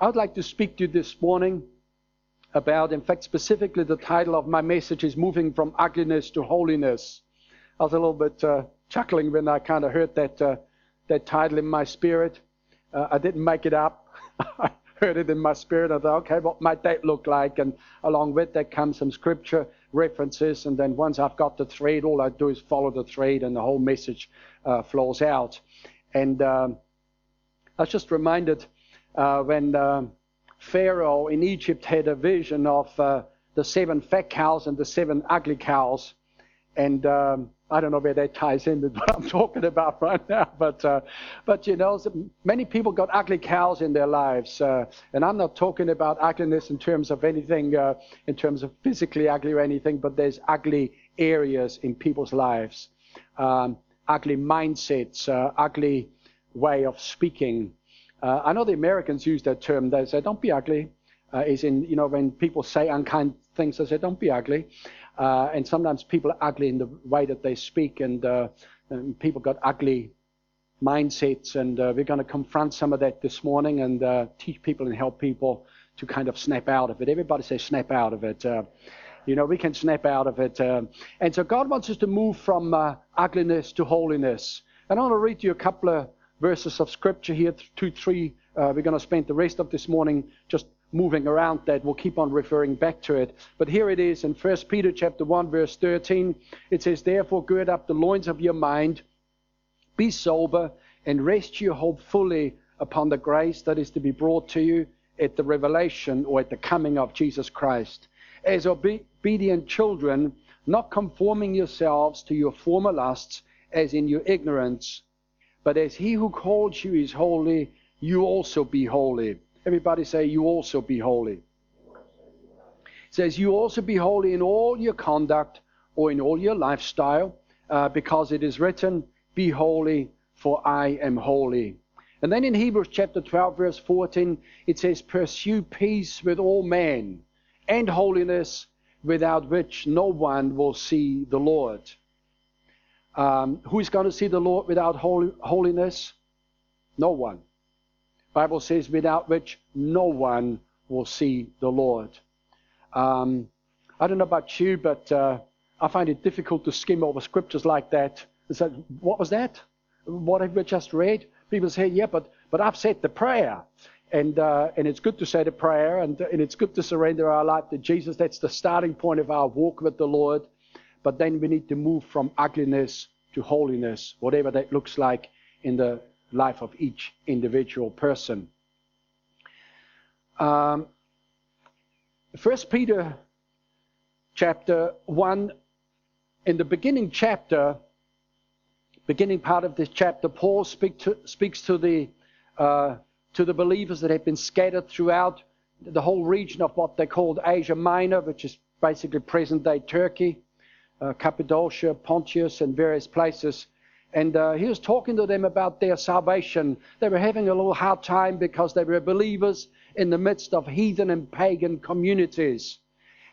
I would like to speak to you this morning about, in fact, specifically the title of my message is Moving from Ugliness to Holiness. I was a little bit uh, chuckling when I kind of heard that, uh, that title in my spirit. Uh, I didn't make it up. I heard it in my spirit. I thought, okay, what might that look like? And along with that comes some scripture references. And then once I've got the thread, all I do is follow the thread and the whole message uh, flows out. And um, I was just reminded uh, when uh, Pharaoh in Egypt had a vision of uh, the seven fat cows and the seven ugly cows. And um, I don't know where that ties in with what I'm talking about right now, but uh, but you know, many people got ugly cows in their lives, uh, and I'm not talking about ugliness in terms of anything, uh, in terms of physically ugly or anything, but there's ugly areas in people's lives, um, ugly mindsets, uh, ugly way of speaking, uh, I know the Americans use that term. They say, "Don't be ugly." Uh, is in you know when people say unkind things, they say, "Don't be ugly." Uh, and sometimes people are ugly in the way that they speak, and, uh, and people got ugly mindsets. And uh, we're going to confront some of that this morning and uh, teach people and help people to kind of snap out of it. Everybody says snap out of it. you know, we can snap out of it. and so God wants us to move from ugliness to holiness. And I want to read you a couple of verses of scripture here, two, three. Uh, we're going to spend the rest of this morning just moving around that. We'll keep on referring back to it. But here it is in 1 Peter chapter 1, verse 13. It says, Therefore gird up the loins of your mind, be sober, and rest your hope fully upon the grace that is to be brought to you at the revelation or at the coming of Jesus Christ. As obedient children, not conforming yourselves to your former lusts, as in your ignorance but as he who called you is holy, you also be holy. Everybody say, You also be holy. It says, You also be holy in all your conduct or in all your lifestyle, uh, because it is written, Be holy, for I am holy. And then in Hebrews chapter 12, verse 14, it says, Pursue peace with all men and holiness, without which no one will see the Lord. Um, who is going to see the Lord without holy, holiness? No one. Bible says, without which no one will see the Lord. Um, I don't know about you, but uh, I find it difficult to skim over scriptures like that. What was that? What have we just read? People say, yeah, but but I've said the prayer, and uh, and it's good to say the prayer, and and it's good to surrender our life to Jesus. That's the starting point of our walk with the Lord. But then we need to move from ugliness to holiness, whatever that looks like in the life of each individual person. Um, First Peter chapter 1, in the beginning chapter, beginning part of this chapter, Paul speak to, speaks to the, uh, to the believers that have been scattered throughout the whole region of what they called Asia Minor, which is basically present day Turkey uh, Cappadocia, Pontus, and various places. And uh, he was talking to them about their salvation. They were having a little hard time because they were believers in the midst of heathen and pagan communities.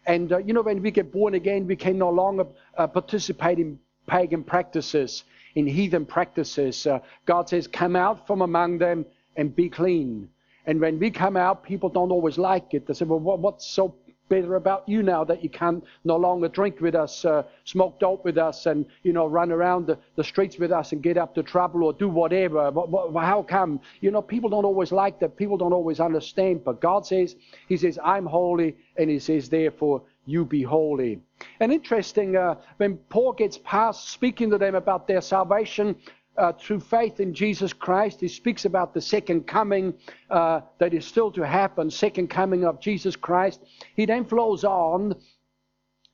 And, uh, you know, when we get born again, we can no longer uh, participate in pagan practices, in heathen practices. Uh, God says, come out from among them and be clean. And when we come out, people don't always like it. They say, well, what's so better about you now that you can no longer drink with us, uh, smoke dope with us, and you know run around the, the streets with us and get up to trouble or do whatever. But, but, how come? You know, people don't always like that. People don't always understand. But God says, He says, I'm holy, and He says, therefore, you be holy. And interesting, uh, when Paul gets past speaking to them about their salvation, uh, through faith in Jesus Christ. He speaks about the second coming uh, that is still to happen, second coming of Jesus Christ. He then flows on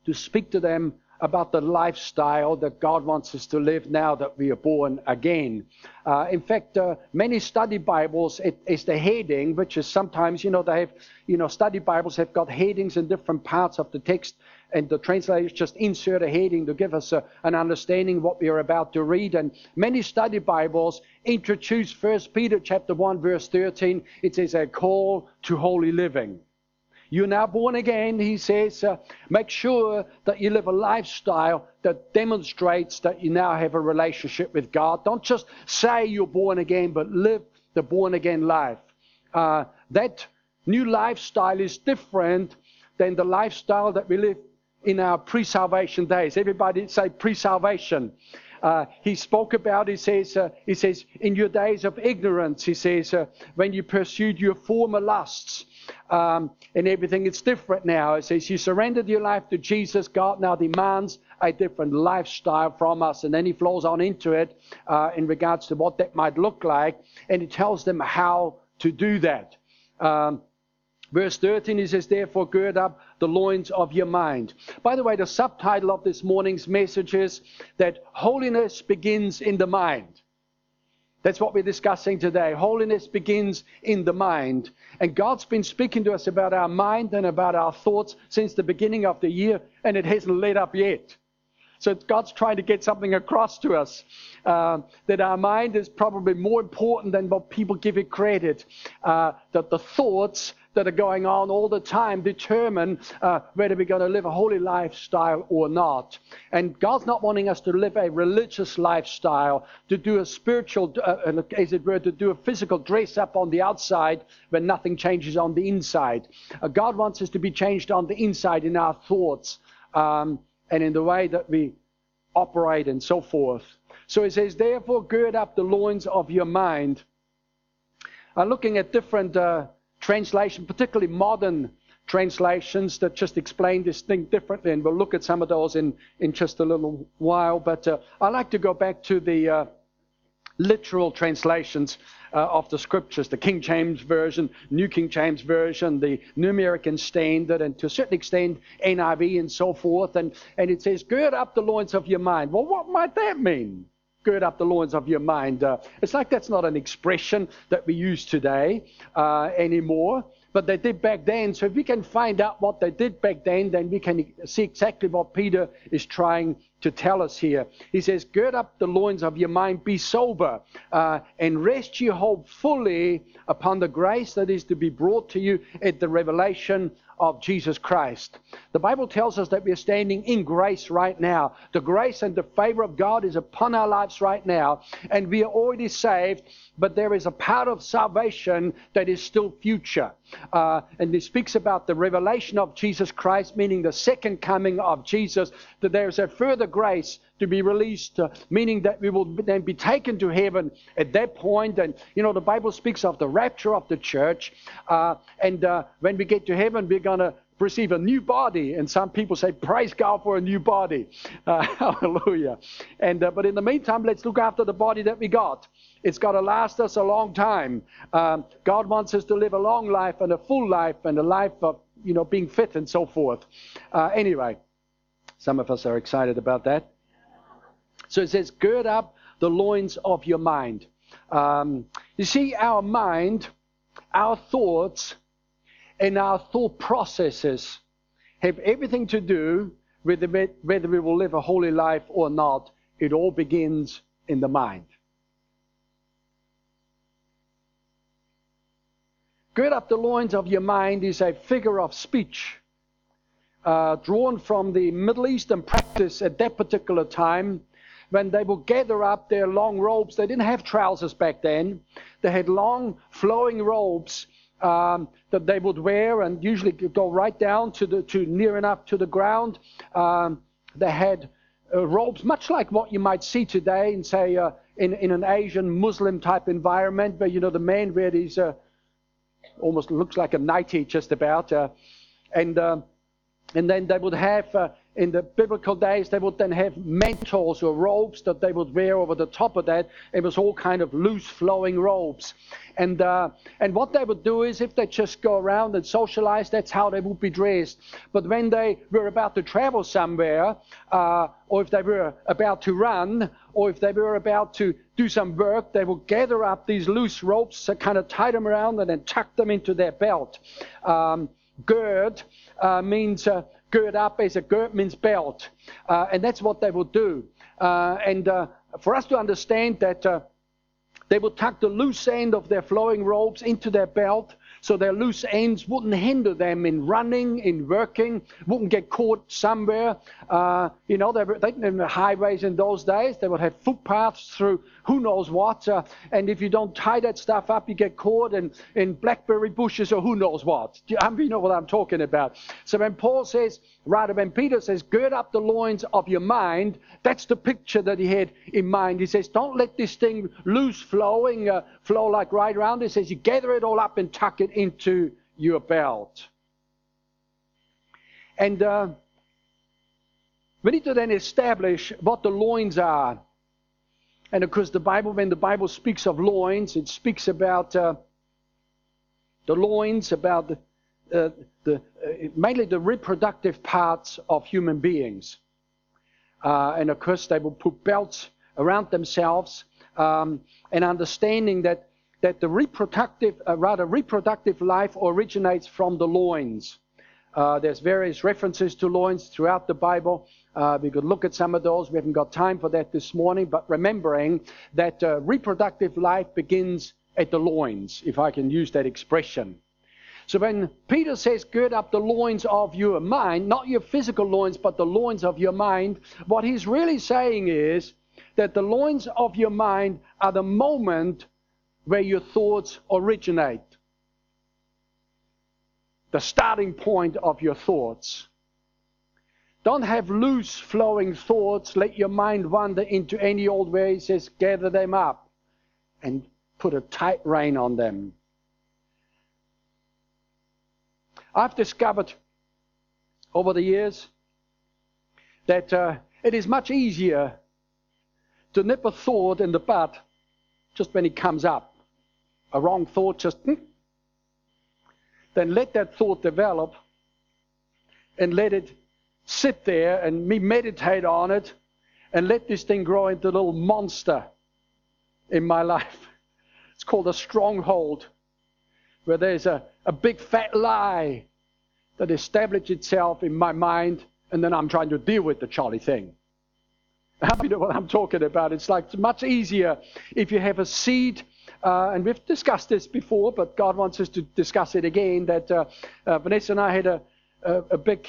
to speak to them about the lifestyle that God wants us to live now that we are born again. Uh, in fact, uh, many study Bibles, it is the heading, which is sometimes, you know, they have, you know, study Bibles have got headings in different parts of the text and the translators just insert a heading to give us a, an understanding what we are about to read. And many study Bibles introduce First Peter chapter 1 verse 13. It says a call to holy living. You're now born again, he says. Uh, make sure that you live a lifestyle that demonstrates that you now have a relationship with God. Don't just say you're born again, but live the born again life. Uh, that new lifestyle is different than the lifestyle that we live in our pre salvation days. Everybody say pre salvation. Uh, he spoke about, he says, uh, he says, in your days of ignorance, he says, uh, when you pursued your former lusts um, and everything, it's different now. It says, you surrendered your life to Jesus. God now demands a different lifestyle from us. And then he flows on into it uh, in regards to what that might look like. And he tells them how to do that. Um, Verse 13, he says, Therefore, gird up the loins of your mind. By the way, the subtitle of this morning's message is that holiness begins in the mind. That's what we're discussing today. Holiness begins in the mind. And God's been speaking to us about our mind and about our thoughts since the beginning of the year, and it hasn't let up yet. So God's trying to get something across to us uh, that our mind is probably more important than what people give it credit. Uh, that the thoughts that are going on all the time determine uh, whether we're going to live a holy lifestyle or not. And God's not wanting us to live a religious lifestyle, to do a spiritual, uh, as it were, to do a physical dress up on the outside when nothing changes on the inside. Uh, God wants us to be changed on the inside in our thoughts um, and in the way that we operate and so forth. So he says, therefore, gird up the loins of your mind. Uh, looking at different uh, translation, particularly modern translations that just explain this thing differently, and we'll look at some of those in, in just a little while. But uh, I like to go back to the uh, literal translations uh, of the scriptures the King James Version, New King James Version, the New American Standard, and to a certain extent NIV and so forth. And, and it says, Gird up the loins of your mind. Well, what might that mean? Gird up the loins of your mind. Uh, it's like that's not an expression that we use today uh, anymore, but they did back then. So if we can find out what they did back then, then we can see exactly what Peter is trying to tell us here. He says, Gird up the loins of your mind, be sober, uh, and rest your hope fully upon the grace that is to be brought to you at the revelation of Jesus Christ. The Bible tells us that we are standing in grace right now. The grace and the favor of God is upon our lives right now, and we are already saved, but there is a part of salvation that is still future. Uh, and it speaks about the revelation of Jesus Christ, meaning the second coming of Jesus, that there is a further grace to be released, uh, meaning that we will then be taken to heaven at that point. And, you know, the Bible speaks of the rapture of the church. Uh, and uh, when we get to heaven, we're going to receive a new body. And some people say, Praise God for a new body. Hallelujah. And, uh, but in the meantime, let's look after the body that we got. It's got to last us a long time. Um, God wants us to live a long life and a full life and a life of, you know, being fit and so forth. Uh, anyway, some of us are excited about that. So it says, gird up the loins of your mind. Um, you see, our mind, our thoughts, and our thought processes have everything to do with whether we will live a holy life or not. It all begins in the mind. Gird up the loins of your mind is a figure of speech uh, drawn from the Middle Eastern practice at that particular time when they would gather up their long robes. They didn't have trousers back then. They had long flowing robes um, that they would wear and usually go right down to the to near enough to the ground. Um, they had uh, robes much like what you might see today in say uh, in in an Asian Muslim type environment, where you know the man wear these uh, almost looks like a nightie just about, uh, and um, and then they would have uh, in the biblical days, they would then have mantles or robes that they would wear over the top of that. It was all kind of loose flowing robes. And, uh, and what they would do is if they just go around and socialize, that's how they would be dressed. But when they were about to travel somewhere, uh, or if they were about to run, or if they were about to do some work, they would gather up these loose ropes, kind of tie them around, and then tuck them into their belt. Um, gird uh, means uh, gird up as a gird means belt. Uh, and that's what they will do. Uh, and uh, for us to understand that uh, they will tuck the loose end of their flowing robes into their belt so their loose ends wouldn't hinder them in running, in working, wouldn't get caught somewhere. Uh, you know, they, they didn't have highways in those days. They would have footpaths through who knows what. Uh, and if you don't tie that stuff up, you get caught in, in blackberry bushes or who knows what. You, you know what I'm talking about? So when Paul says, rather when Peter says, gird up the loins of your mind, that's the picture that he had in mind. He says, don't let this thing loose flowing, uh, flow like right around. He says, you gather it all up and tuck it into your belt. And uh, we need to then establish what the loins are. And of course, the Bible, when the Bible speaks of loins, it speaks about uh, the loins, about the, uh, the uh, mainly the reproductive parts of human beings. Uh, and of course, they will put belts around themselves, um, and understanding that that the reproductive, uh, rather reproductive life originates from the loins. Uh, there's various references to loins throughout the Bible. Uh, we could look at some of those. We haven't got time for that this morning, but remembering that uh, reproductive life begins at the loins, if I can use that expression. So when Peter says, gird up the loins of your mind, not your physical loins, but the loins of your mind, what he's really saying is that the loins of your mind are the moment where your thoughts originate. The starting point of your thoughts. Don't have loose flowing thoughts. Let your mind wander into any old way. He says, gather them up and put a tight rein on them. I've discovered over the years that uh, it is much easier to nip a thought in the bud just when it comes up. A wrong thought, just hmm, then let that thought develop and let it sit there and me meditate on it and let this thing grow into a little monster in my life. It's called a stronghold, where there's a, a big fat lie that established itself in my mind, and then I'm trying to deal with the Charlie thing. You know what I'm talking about? It's like it's much easier if you have a seed uh, and we've discussed this before, but God wants us to discuss it again. That uh, uh, Vanessa and I had a, a, a big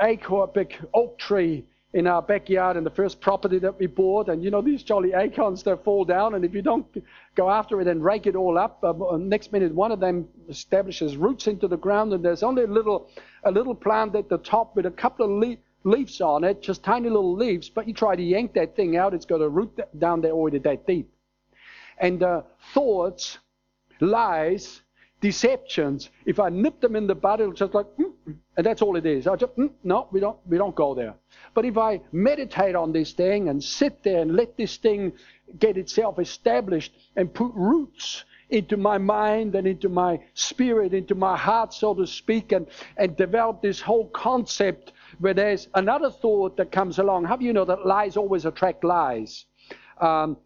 acorn, big oak tree in our backyard in the first property that we bought. And you know, these jolly acorns, they fall down. And if you don't go after it and rake it all up, uh, next minute one of them establishes roots into the ground. And there's only a little, a little plant at the top with a couple of le- leaves on it, just tiny little leaves. But you try to yank that thing out, it's got a root down there already that deep. And uh, thoughts, lies, deceptions, if I nip them in the bud, it'll just like, mm, and that's all it is. I just, mm, no, we don't, we don't go there. But if I meditate on this thing and sit there and let this thing get itself established and put roots into my mind and into my spirit, into my heart, so to speak, and, and develop this whole concept where there's another thought that comes along. How do you know that lies always attract lies? Um,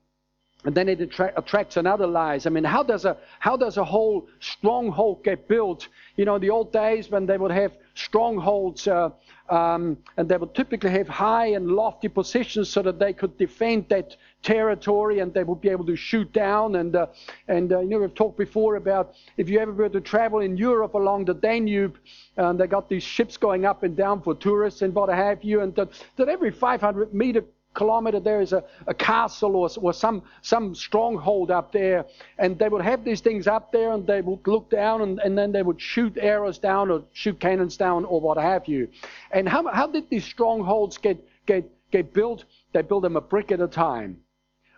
and then it attra- attracts another lies. I mean, how does a how does a whole stronghold get built? You know, in the old days when they would have strongholds, uh, um, and they would typically have high and lofty positions so that they could defend that territory, and they would be able to shoot down. And uh, and uh, you know, we've talked before about if you ever were to travel in Europe along the Danube, and they got these ships going up and down for tourists and what have you, and that, that every 500 meter kilometer there is a, a castle or, or some, some stronghold up there. And they would have these things up there and they would look down and, and then they would shoot arrows down or shoot cannons down or what have you. And how, how did these strongholds get, get, get built? They built them a brick at a time,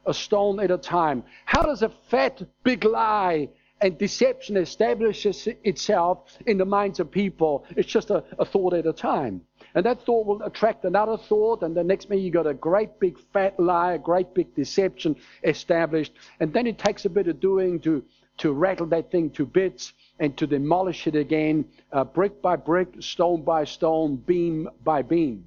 a stone at a time. How does a fat, big lie and deception establishes itself in the minds of people? It's just a, a thought at a time. And that thought will attract another thought, and the next minute you've got a great big fat lie, a great big deception established. And then it takes a bit of doing to, to rattle that thing to bits and to demolish it again, uh, brick by brick, stone by stone, beam by beam.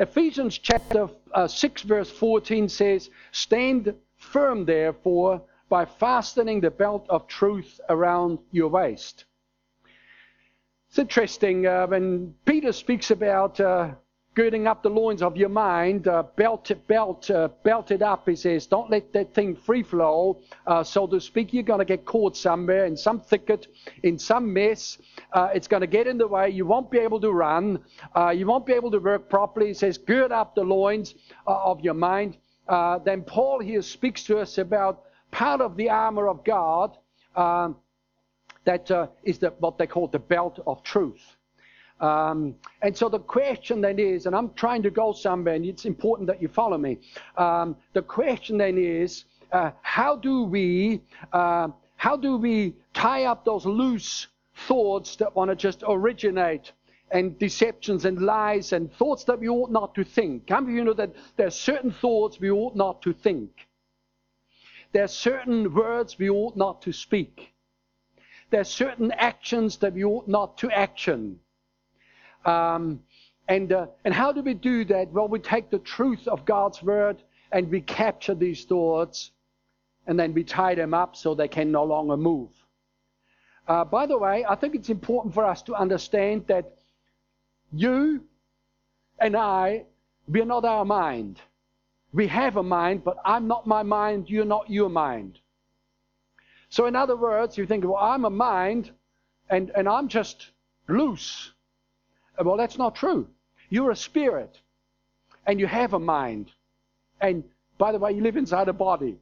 Ephesians chapter uh, 6, verse 14 says, Stand firm, therefore, by fastening the belt of truth around your waist it's interesting uh, when Peter speaks about uh, girding up the loins of your mind, uh, belt it, belt, uh, belt it up. He says, don't let that thing free flow, uh, so to speak. You're going to get caught somewhere in some thicket, in some mess. Uh, it's going to get in the way. You won't be able to run. Uh, you won't be able to work properly. He says, gird up the loins uh, of your mind. then Paul here speaks to us about part of the armor of God. That is the, what they call the belt of truth. Um, and so the question then is, and I'm trying to go somewhere, and it's important that you follow me. Um, the question then is, uh, how do we, uh, how do we tie up those loose thoughts that want to just originate and deceptions and lies and thoughts that we ought not to think? How many of you know that there are certain thoughts we ought not to think? There are certain words we ought not to speak. There are certain actions that we ought not to action. Um, and, uh, and how do we do that? Well, we take the truth of God's word and we capture these thoughts and then we tie them up so they can no longer move. Uh, by the way, I think it's important for us to understand that you and I, we are not our mind. We have a mind, but I'm not my mind, you're not your mind. So, in other words, you think, well, I'm a mind and, and I'm just loose. Uh, well, that's not true. You're a spirit and you have a mind. And by the way, you live inside a body.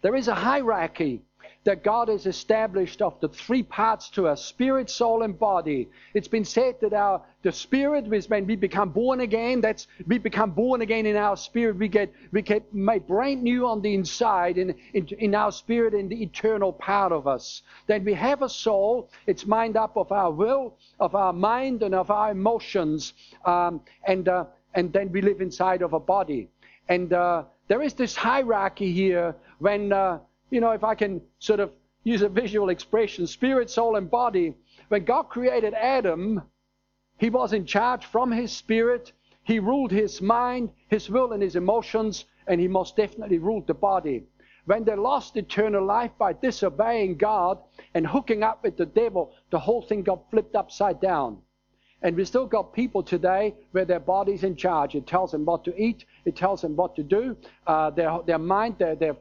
There is a hierarchy that God has established of the three parts to us spirit, soul, and body. It's been said that our the spirit is when we become born again, that's we become born again in our spirit. We get we get made brand new on the inside in, in, in our spirit in the eternal part of us. Then we have a soul, it's mind up of our will, of our mind, and of our emotions. Um, and uh, and then we live inside of a body. And uh, there is this hierarchy here when uh, you know, if I can sort of use a visual expression, spirit, soul, and body, when God created Adam, he was in charge from his spirit. He ruled his mind, his will, and his emotions, and he most definitely ruled the body. When they lost eternal life by disobeying God and hooking up with the devil, the whole thing got flipped upside down. And we still got people today where their body's in charge. It tells them what to eat. It tells them what to do. Uh, their, their mind, their, their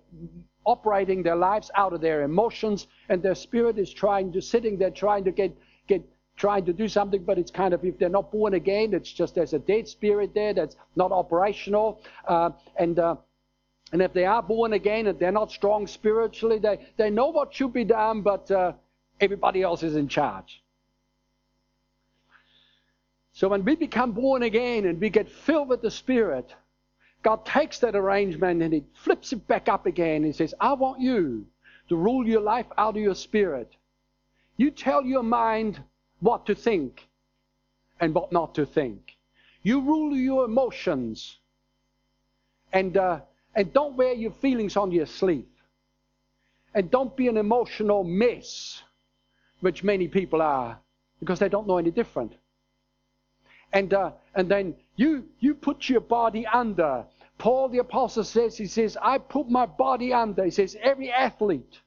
operating their lives out of their emotions, and their spirit is trying to sitting there trying to get get trying to do something, but it's kind of if they're not born again, it's just there's a dead spirit there that's not operational, uh, and. Uh, and if they are born again and they're not strong spiritually, they, they know what should be done, but uh, everybody else is in charge. So when we become born again and we get filled with the Spirit, God takes that arrangement and he flips it back up again and says, I want you to rule your life out of your spirit. You tell your mind what to think and what not to think. You rule your emotions and, uh, and don't wear your feelings on your sleeve. And don't be an emotional mess, which many people are, because they don't know any different. And, uh, and then you, you put your body under. Paul the Apostle says, he says, I put my body under. He says, every athlete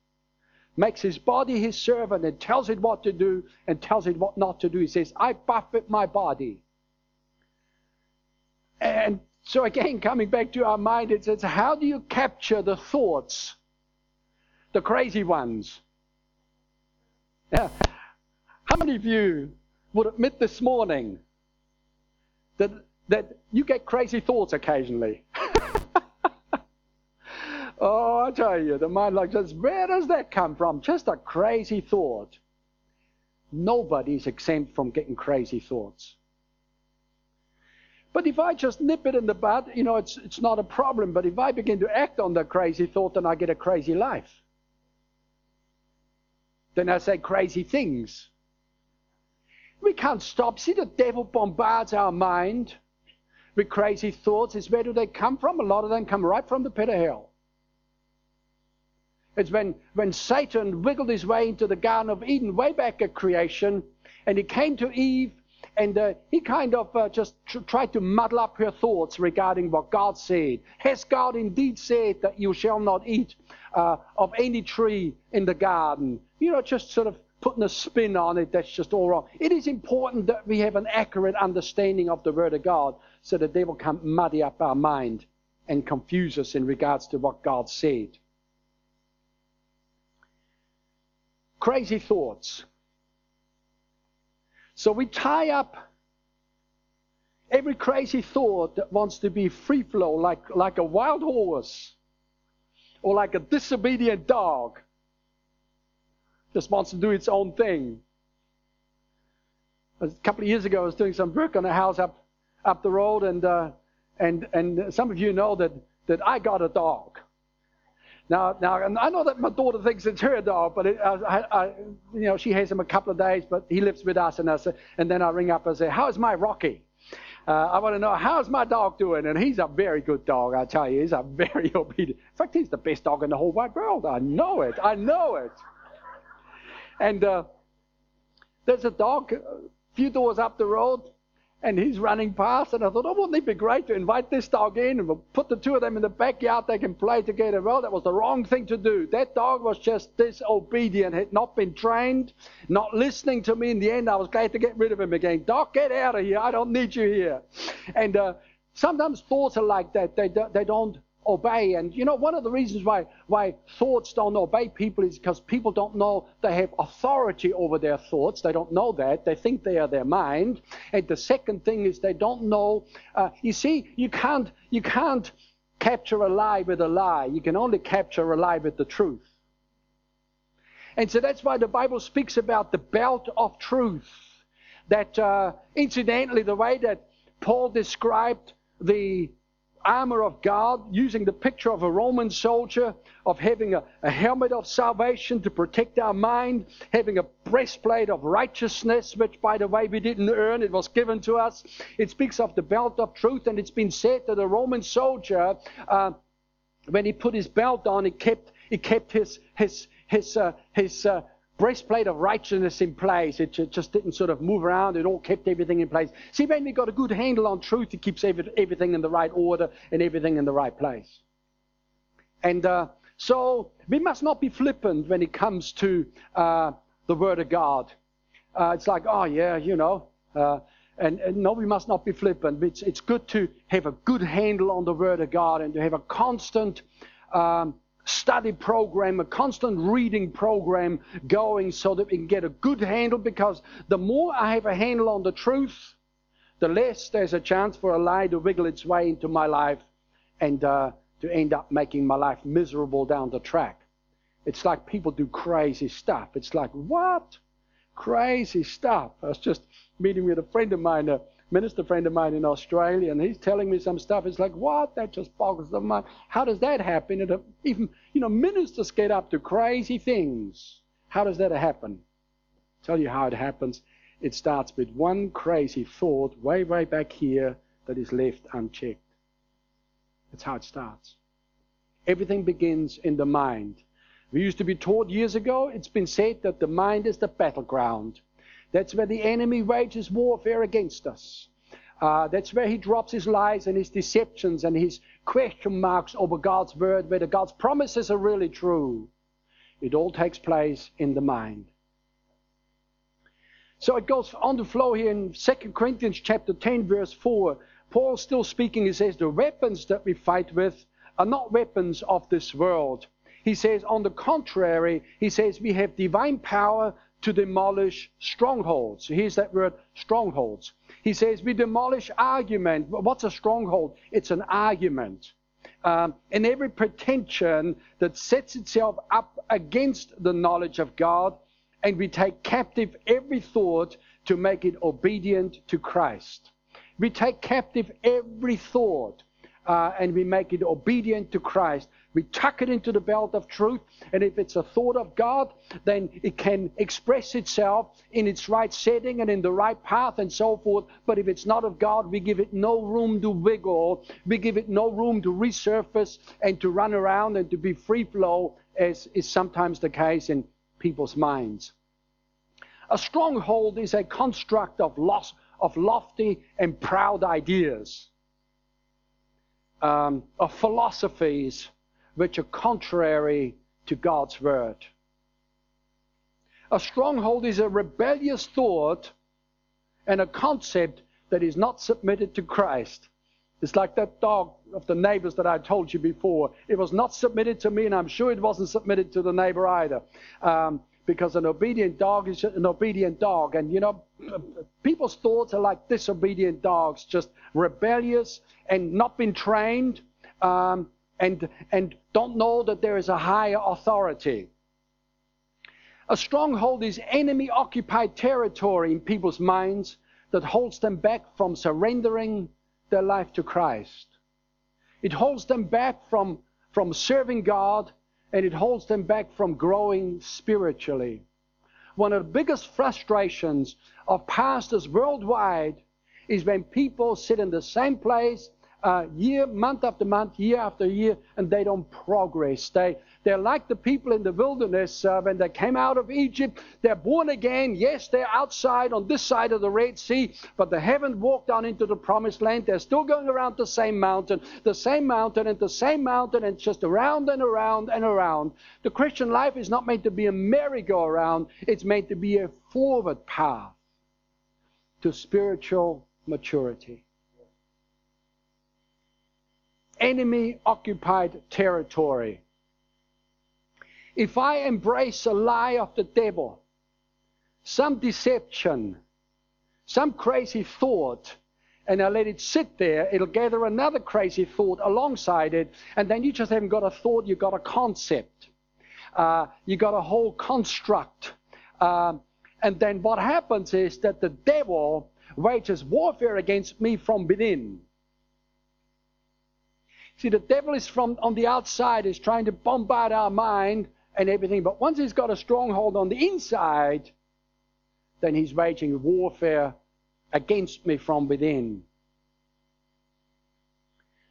makes his body his servant and tells it what to do and tells it what not to do. He says, I buffet my body. And so again, coming back to our mind, it says, how do you capture the thoughts, the crazy ones? Yeah. How many of you would admit this morning that that you get crazy thoughts occasionally. oh, I tell you, the mind like this, where does that come from? Just a crazy thought. Nobody's exempt from getting crazy thoughts. But if I just nip it in the bud, you know, it's, it's not a problem. But if I begin to act on that crazy thought, then I get a crazy life. Then I say crazy things. We can't stop. See, the devil bombards our mind with crazy thoughts is where do they come from? A lot of them come right from the pit of hell. It's when, when Satan wiggled his way into the Garden of Eden way back at creation, and he came to Eve, and uh, he kind of uh, just tr- tried to muddle up her thoughts regarding what God said. Has God indeed said that you shall not eat uh, of any tree in the garden? You know, just sort of putting a spin on it that's just all wrong. It is important that we have an accurate understanding of the Word of God so the devil can't muddy up our mind and confuse us in regards to what God said. Crazy thoughts. So we tie up every crazy thought that wants to be free flow, like, like a wild horse or like a disobedient dog just wants to do its own thing. A couple of years ago, I was doing some work on a house up up the road, and uh, and and some of you know that that I got a dog. Now, now, and I know that my daughter thinks it's her dog, but it, I, I, you know, she has him a couple of days, but he lives with us, and I say, and then I ring up and say, "How's my Rocky?" Uh, I want to know how's my dog doing, and he's a very good dog. I tell you, he's a very obedient. In fact, he's the best dog in the whole wide world. I know it. I know it. And uh, there's a dog a few doors up the road, and he's running past. And I thought, oh, wouldn't it be great to invite this dog in and we'll put the two of them in the backyard? They can play together. Well, that was the wrong thing to do. That dog was just disobedient, had not been trained, not listening to me. In the end, I was glad to get rid of him again. Dog, get out of here. I don't need you here. And uh, sometimes thoughts are like that. They, do, they don't obey. And you know, one of the reasons why why thoughts don't obey people is because people don't know they have authority over their thoughts. They don't know that. They think they are their mind. And the second thing is they don't know. Uh, you see, you can't you can't capture a lie with a lie. You can only capture a lie with the truth. And so that's why the Bible speaks about the belt of truth. That uh, incidentally, the way that Paul described the armor of God, using the picture of a Roman soldier, of having a, a, helmet of salvation to protect our mind, having a breastplate of righteousness, which, by the way, we didn't earn, it was given to us. It speaks of the belt of truth, and it's been said that a Roman soldier, uh, when he put his belt on, he kept, he kept his, his, his, uh, his uh, breastplate of righteousness in place. It just didn't sort of move around. It all kept everything in place. See, when we got a good handle on truth, it keeps everything in the right order and everything in the right place. And uh, so we must not be flippant when it comes to uh, the Word of God. Uh, it's like, oh, yeah, you know. Uh, and, and, no, we must not be flippant. It's, it's good to have a good handle on the Word of God and to have a constant um, study program, a constant reading program going so that we can get a good handle because the more I have a handle on the truth, the less there's a chance for a lie to wiggle its way into my life and uh, to end up making my life miserable down the track. It's like people do crazy stuff. It's like, what? Crazy stuff. I was just meeting with a friend of mine. Uh, minister friend of mine in Australia, and he's telling me some stuff. It's like, what? That just boggles the mind. How does that happen? And even, you know, ministers get up to crazy things. How does that happen? I'll tell you how it happens. It starts with one crazy thought way, way back here that is left unchecked. That's how it starts. Everything begins in the mind. We used to be taught years ago, it's been said that the mind is the battleground. That's where the enemy wages warfare against us. Uh, that's where he drops his lies and his deceptions and his question marks over God's word, whether God's promises are really true. It all takes place in the mind. So it goes on to flow here in 2 Corinthians chapter 10, verse 4. Paul still speaking, he says, The weapons that we fight with are not weapons of this world. He says, on the contrary, he says, we have divine power to demolish strongholds. Here's that word, strongholds. He says, we demolish argument. What's a stronghold? It's an argument. Um, and every pretension that sets itself up against the knowledge of God, and we take captive every thought to make it obedient to Christ. We take captive every thought uh, and we make it obedient to Christ. We tuck it into the belt of truth, and if it's a thought of God, then it can express itself in its right setting and in the right path and so forth. But if it's not of God, we give it no room to wiggle, we give it no room to resurface and to run around and to be free flow, as is sometimes the case in people's minds. A stronghold is a construct of, loss, of lofty and proud ideas, um, of philosophies which are contrary to God's word. A stronghold is a rebellious thought and a concept that is not submitted to Christ. It's like that dog of the neighbors that I told you before. It was not submitted to me, and I'm sure it wasn't submitted to the neighbor either. Um, because an obedient dog is an obedient dog. And you know, people's thoughts are like disobedient dogs, just rebellious and not been trained, um, and and don't know that there is a higher authority. A stronghold is enemy occupied territory in people's minds that holds them back from surrendering their life to Christ. It holds them back from, from serving God and it holds them back from growing spiritually. One of the biggest frustrations of pastors worldwide is when people sit in the same place uh, year, month after month, year after year, and they don't progress. They, they're like the people in the wilderness uh, when they came out of Egypt. They're born again. Yes, they're outside on this side of the Red Sea, but they haven't walked down into the promised land. They're still going around the same mountain, the same mountain, and the same mountain, and just around and around and around. The Christian life is not meant to be a merry-go-round, it's meant to be a forward path to spiritual maturity enemy occupied territory. If I embrace a lie of the devil, some deception, some crazy thought, and I let it sit there, it'll gather another crazy thought alongside it, and then you just haven't got a thought, you've got a concept. Uh, you got a whole construct. Uh, and then what happens is that the devil wages warfare against me from within. See, the devil is from on the outside, is trying to bombard our mind and everything. But once he's got a stronghold on the inside, then he's waging warfare against me from within.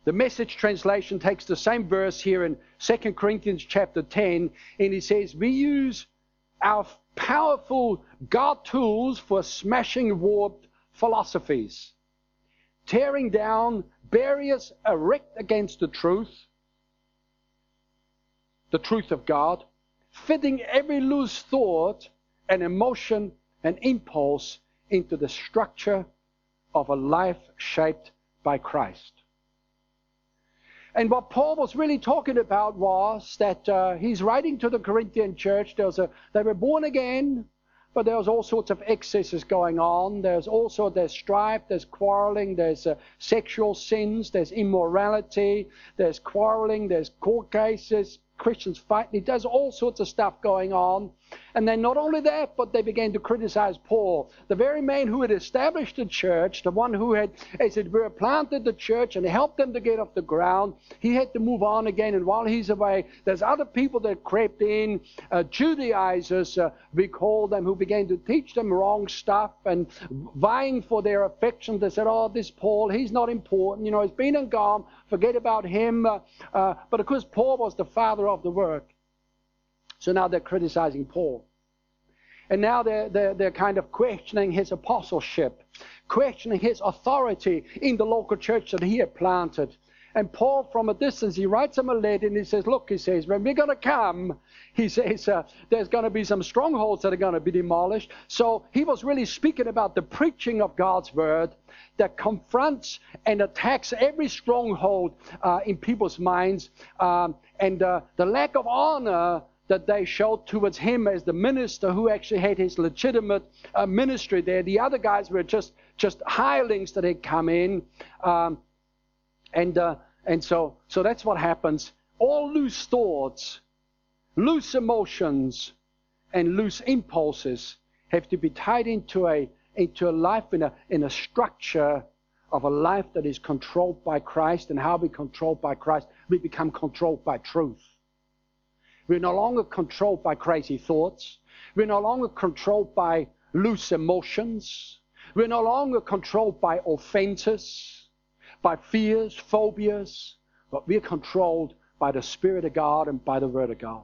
The message translation takes the same verse here in 2 Corinthians chapter 10, and he says, We use our powerful God tools for smashing warped philosophies, tearing down barriers erect against the truth, the truth of God, fitting every loose thought and emotion and impulse into the structure of a life shaped by Christ. And what Paul was really talking about was that uh, he's writing to the Corinthian church. There was a, they were born again, but there's all sorts of excesses going on. There's also there's strife, there's quarreling, there's uh, sexual sins, there's immorality, there's quarreling, there's court cases, Christians fighting. He does all sorts of stuff going on. And then not only that, but they began to criticize Paul, the very man who had established the church, the one who had, as it were, planted the church and helped them to get off the ground. He had to move on again. And while he's away, there's other people that crept in, uh, Judaizers, uh, we call them, who began to teach them wrong stuff and vying for their affection. They said, oh, this Paul, he's not important. You know, he's been and gone. Forget about him. Uh, uh but of course, Paul was the father of the work. So now they're criticizing Paul. And now they're, they're, they're kind of questioning his apostleship, questioning his authority in the local church that he had planted. And Paul, from a distance, he writes him a letter and he says, Look, he says, when we're going to come, he says, uh, there's going to be some strongholds that are going to be demolished. So he was really speaking about the preaching of God's word that confronts and attacks every stronghold uh, in people's minds. Um, and uh, the lack of honor that they showed towards him as the minister who actually had his legitimate uh, ministry there. The other guys were just just hirelings that had come in, um, and uh, and so so that's what happens. All loose thoughts, loose emotions, and loose impulses have to be tied into a into a life in a in a structure of a life that is controlled by Christ. And how we controlled by Christ, we become controlled by truth. We're no longer controlled by crazy thoughts. We're no longer controlled by loose emotions. We're no longer controlled by offenses, by fears, phobias, but we're controlled by the Spirit of God and by the Word of God.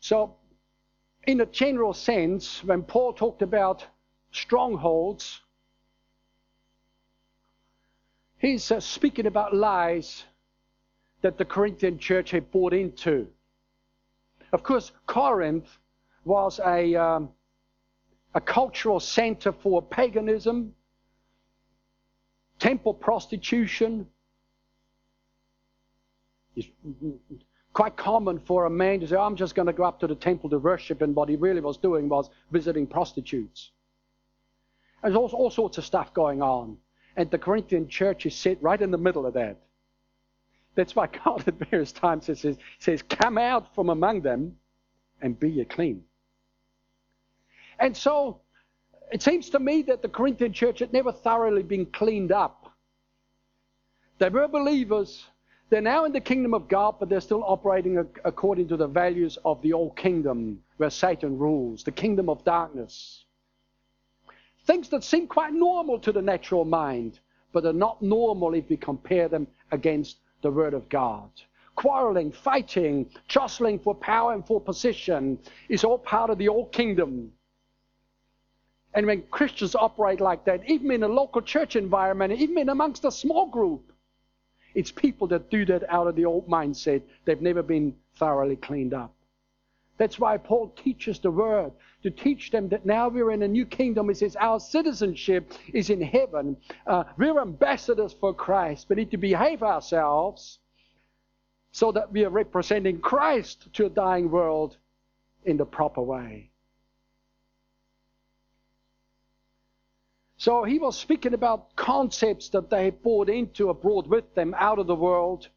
So, in a general sense, when Paul talked about strongholds, he's uh, speaking about lies that the Corinthian church had bought into. Of course, Corinth was a, um, a cultural center for paganism, temple prostitution. It's quite common for a man to say, I'm just going to go up to the temple to worship, and what he really was doing was visiting prostitutes. There's all, all sorts of stuff going on. And the Corinthian church is set right in the middle of that. That's why God at various times says, says Come out from among them and be ye clean. And so it seems to me that the Corinthian church had never thoroughly been cleaned up. They were believers. They're now in the kingdom of God, but they're still operating according to the values of the old kingdom where Satan rules, the kingdom of darkness. Things that seem quite normal to the natural mind, but are not normal if we compare them against the Word of God. Quarreling, fighting, jostling for power and for position is all part of the old kingdom. And when Christians operate like that, even in a local church environment, even in amongst a small group, it's people that do that out of the old mindset. They've never been thoroughly cleaned up. That's why Paul teaches the word to teach them that now we're in a new kingdom. He says our citizenship is in heaven. Uh, we're ambassadors for Christ. We need to behave ourselves so that we are representing Christ to a dying world in the proper way. So he was speaking about concepts that they had brought into brought with them out of the world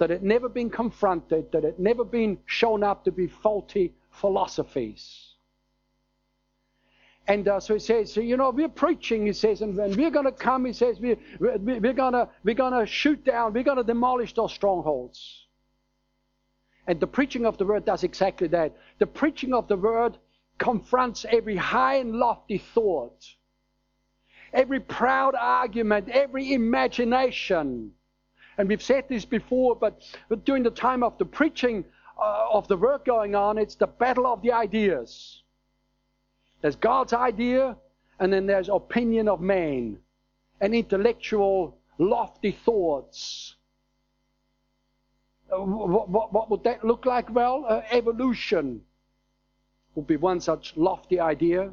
that had never been confronted, that had never been shown up to be faulty philosophies. And uh, so he says, so, you know, we're preaching, he says, and, and we're going to come, he says, we're, we're going to we're gonna shoot down, we're going to demolish those strongholds. And the preaching of the word does exactly that. The preaching of the word confronts every high and lofty thought, every proud argument, every imagination and we've said this before, but, but during the time of the preaching uh, of the work going on, it's the battle of the ideas. There's God's idea, and then there's opinion of man, and intellectual, lofty thoughts. Uh, what, what, what, would that look like? Well, uh, evolution would be one such lofty idea.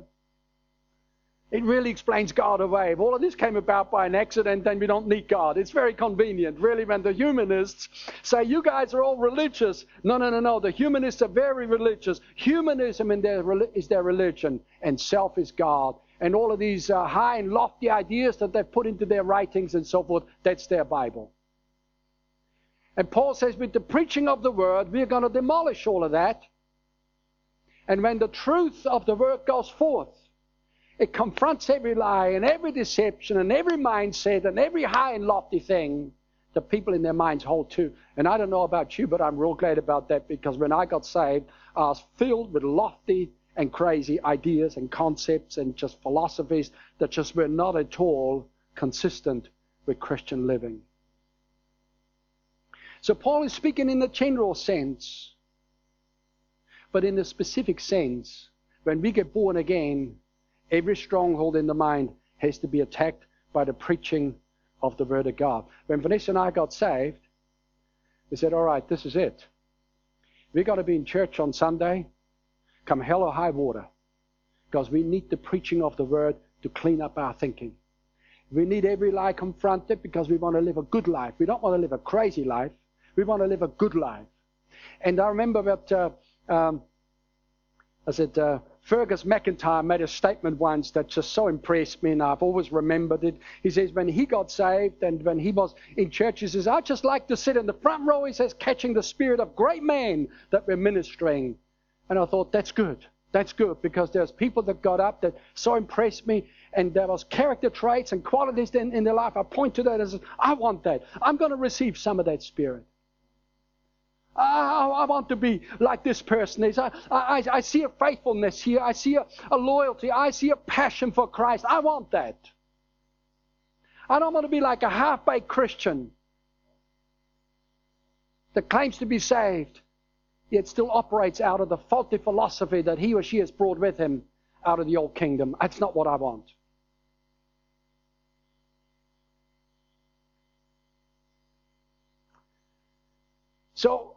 It really explains God away. If all of this came about by an accident, then we don't need God. It's very convenient, really, when the humanists say, You guys are all religious. No, no, no, no. The humanists are very religious. Humanism their, is their religion, and self is God. And all of these uh, high and lofty ideas that they've put into their writings and so forth, that's their Bible. And Paul says, with the preaching of the word, we're going to demolish all of that. And when the truth of the word goes forth, it confronts every lie and every deception and every mindset and every high and lofty thing that people in their minds hold to. And I don't know about you, but I'm real glad about that because when I got saved, I was filled with lofty and crazy ideas and concepts and just philosophies that just were not at all consistent with Christian living. So Paul is speaking in the general sense, but in the specific sense, when we get born again, Every stronghold in the mind has to be attacked by the preaching of the Word of God. When Vanessa and I got saved, we said, All right, this is it. We've got to be in church on Sunday, come hell or high water, because we need the preaching of the Word to clean up our thinking. We need every lie confronted because we want to live a good life. We don't want to live a crazy life. We want to live a good life. And I remember that uh, um, I said, uh, Fergus McIntyre made a statement once that just so impressed me, and I've always remembered it. He says, when he got saved and when he was in church, he says, I just like to sit in the front row, he says, catching the spirit of great men that we're ministering. And I thought, that's good. That's good because there's people that got up that so impressed me, and there was character traits and qualities in, in their life. I point to that as I want that. I'm going to receive some of that spirit. I, I, want to be like this person. I, I, I see a faithfulness here. I see a, a loyalty. I see a passion for Christ. I want that. I don't want to be like a half baked Christian that claims to be saved, yet still operates out of the faulty philosophy that he or she has brought with him out of the old kingdom. That's not what I want. So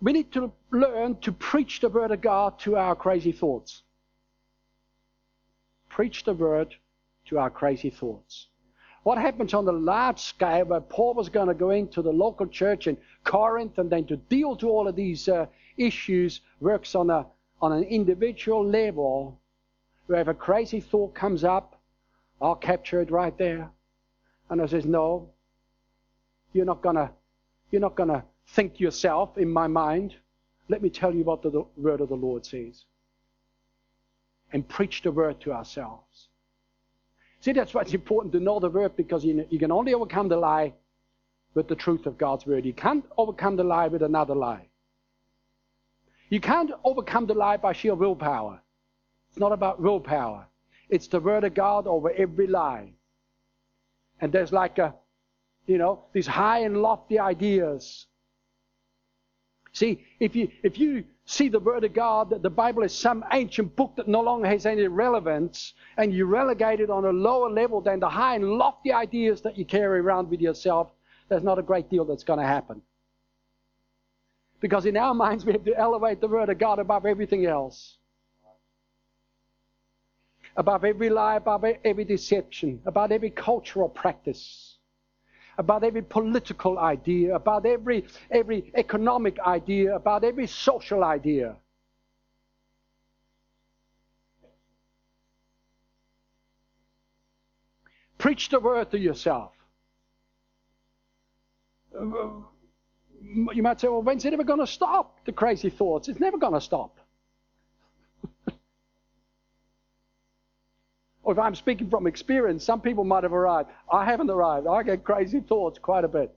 we need to learn to preach the word of God to our crazy thoughts. Preach the word to our crazy thoughts. What happens on the large scale where Paul was going to go into the local church in Corinth and then to deal to all of these uh, issues works on a on an individual level where if a crazy thought comes up, I'll capture it right there. And I says, No, you're not gonna you're not gonna think yourself in my mind. Let me tell you what the, word of the Lord says. And preach the word to ourselves. See, that's why it's important to know the word because you, you can only overcome the lie with the truth of God's word. You can't overcome the lie with another lie. You can't overcome the lie by sheer willpower. It's not about willpower. It's the word of God over every lie. And there's like a, you know, these high and lofty ideas. See, if you if you see the word of God that the Bible is some ancient book that no longer has any relevance, and you relegate it on a lower level than the high and lofty ideas that you carry around with yourself, there's not a great deal that's going to happen. Because in our minds, we have to elevate the Word of God above everything else. Above every lie, above every deception, above every cultural practice, about every political idea, about every, every economic idea, about every social idea. Preach the word to yourself you might say, well, when's it ever going to stop? The crazy thoughts. It's never going to stop. Or if I'm speaking from experience, some people might have arrived. I haven't arrived. I get crazy thoughts quite a bit.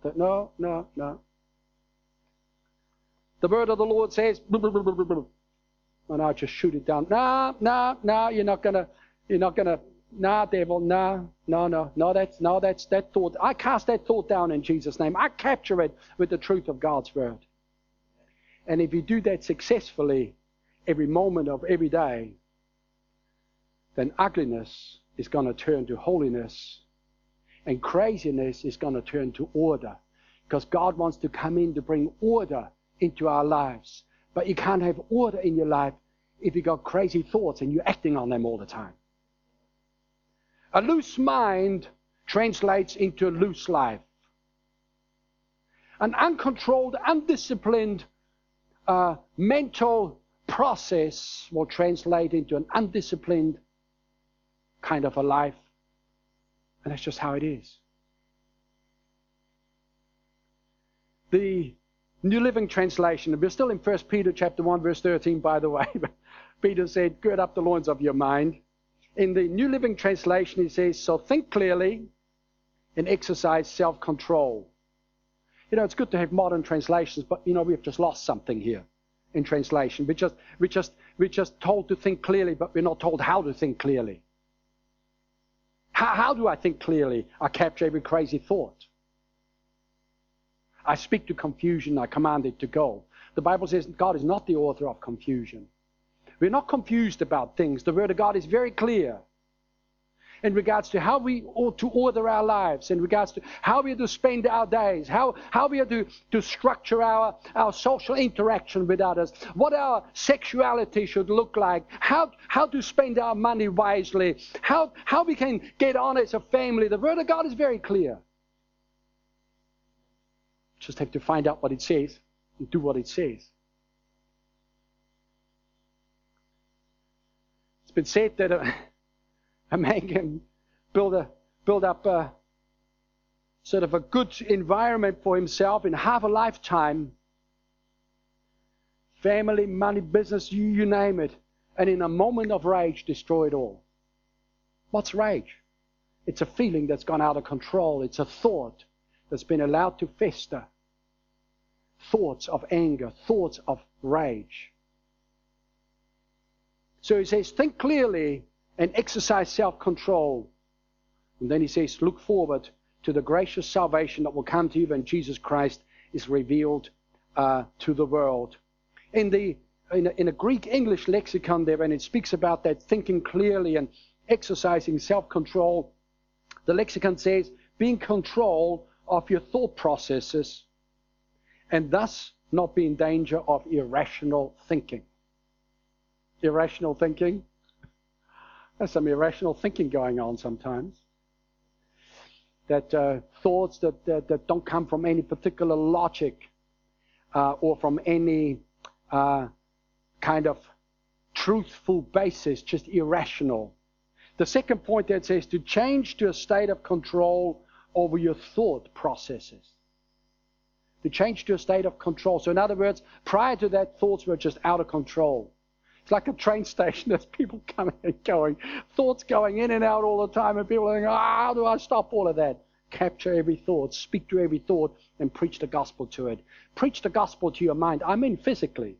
But no, no, no. The word of the Lord says, and I just shoot it down. No, no, no, you're not gonna, you're not gonna Nah, devil, nah, no, no, no, that's no, that's that thought. I cast that thought down in Jesus' name. I capture it with the truth of God's word. And if you do that successfully every moment of every day, then ugliness is going to turn to holiness, and craziness is going to turn to order. Because God wants to come in to bring order into our lives. But you can't have order in your life if you've got crazy thoughts and you're acting on them all the time. A loose mind translates into a loose life. An uncontrolled, undisciplined uh, mental process will translate into an undisciplined kind of a life. And that's just how it is. The New Living Translation, we're still in 1 Peter chapter 1, verse 13, by the way. Peter said, Gird up the loins of your mind in the New Living Translation, he says, So think clearly and exercise self control. You know, it's good to have modern translations, but, you know, we've just lost something here in translation. We're just, we're just, we're just told to think clearly, but we're not told how to think clearly. How, how do I think clearly? I capture every crazy thought. I speak to confusion, I command it to go. The Bible says God is not the author of confusion. We're not confused about things. The Word of God is very clear in regards to how we ought to order our lives, in regards to how we are to spend our days, how, how we are to, to structure our, our social interaction with others, what our sexuality should look like, how, how to spend our money wisely, how, how we can get on as a family. The Word of God is very clear. Just have to find out what it says and do what it says. It's been said that a, a man can build a build up a sort of a good environment for himself in half a lifetime. Family, money, business, you, you name it. And in a moment of rage, destroy it all. What's rage? It's a feeling that's gone out of control. It's a thought that's been allowed to fester. Thoughts of anger, thoughts of rage. So he says, think clearly and exercise self control. And then he says, look forward to the gracious salvation that will come to you when Jesus Christ is revealed uh, to the world. In the in a, in a Greek English lexicon there, when it speaks about that thinking clearly and exercising self control, the lexicon says being control of your thought processes and thus not be in danger of irrational thinking. Irrational thinking? Some irrational thinking going on sometimes. That uh, thoughts that, that, that, don't come from any particular logic uh, or from any uh, kind of truthful basis, just irrational. The second point that says to change to a state of control over your thought processes. To change to a state of control. So, in other words, prior to that, thoughts were just out of control. It's like a train station. There's people coming and going, thoughts going in and out all the time, and people are thinking, oh, how do I stop all of that? Capture every thought, speak to every thought, and preach the gospel to it. Preach the gospel to your mind. I mean physically,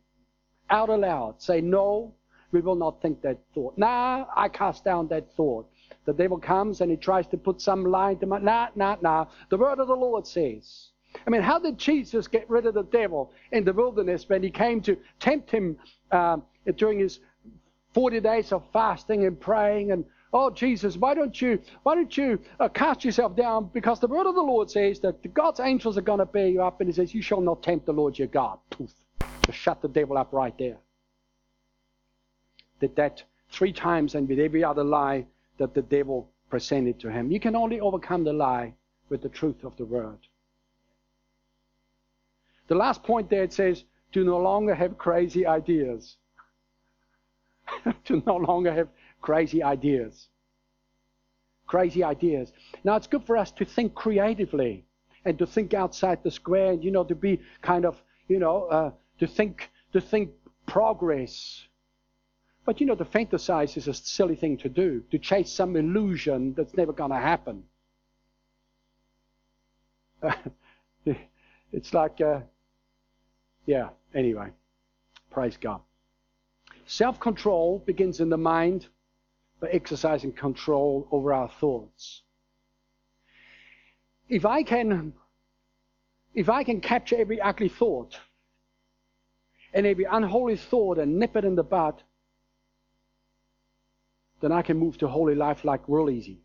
out aloud. Say, no, we will not think that thought. Nah, I cast down that thought. The devil comes and he tries to put some lie into my. Nah, nah, nah. The word of the Lord says. I mean, how did Jesus get rid of the devil in the wilderness when he came to tempt him uh, during his 40 days of fasting and praying and oh jesus why don't you why don't you uh, cast yourself down because the word of the lord says that god's angels are going to bear you up and he says you shall not tempt the lord your god Poof. just shut the devil up right there did that three times and with every other lie that the devil presented to him. You can only overcome the lie with the truth of the word. The last point there it says, do no longer have crazy ideas. to no longer have crazy ideas. Crazy ideas. Now it's good for us to think creatively and to think outside the square and you know to be kind of you know uh, to think to think progress but you know, to fantasize is a silly thing to do, to chase some illusion that's never going to happen. it's like, uh, yeah, anyway, praise God. Self control begins in the mind by exercising control over our thoughts. If I can, if I can capture every ugly thought and every unholy thought and nip it in the bud, then I can move to holy life like real easy.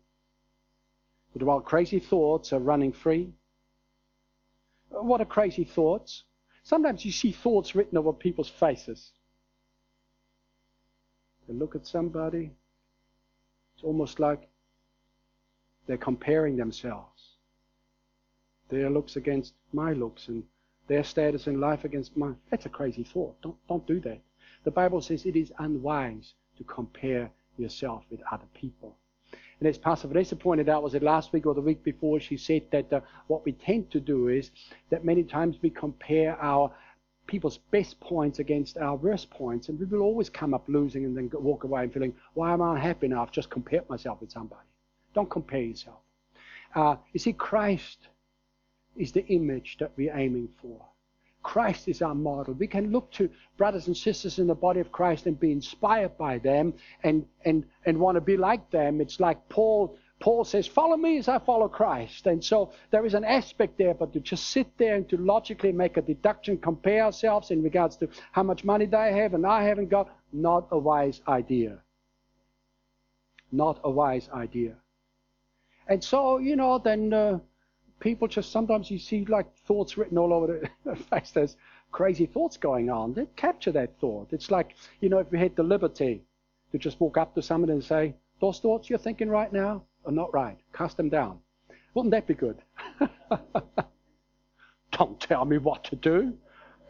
But while crazy thoughts are running free, what are crazy thoughts? Sometimes you see thoughts written over people's faces. They look at somebody, it's almost like they're comparing themselves. Their looks against my looks and their status in life against mine. That's a crazy thought. Don't, don't do that. The Bible says it is unwise to compare yourself with other people. And as Pastor Vanessa pointed out, was it last week or the week before, she said that uh, what we tend to do is that many times we compare our people's best points against our worst points, and we will always come up losing and then walk away and feeling, why am I unhappy now? I've just compared myself with somebody. Don't compare yourself. Uh, you see, Christ is the image that we're aiming for. Christ is our model. We can look to brothers and sisters in the body of Christ and be inspired by them and, and, and want to be like them. It's like Paul Paul says, Follow me as I follow Christ. And so there is an aspect there, but to just sit there and to logically make a deduction, compare ourselves in regards to how much money they have and I haven't got, not a wise idea. Not a wise idea. And so, you know, then uh, people just sometimes you see like thoughts written all over the face. There's crazy thoughts going on. They capture that thought. It's like, you know, if we had the liberty to just walk up to someone and say, those thoughts you're thinking right now are not right. Cast them down. Wouldn't that be good? Don't tell me what to do.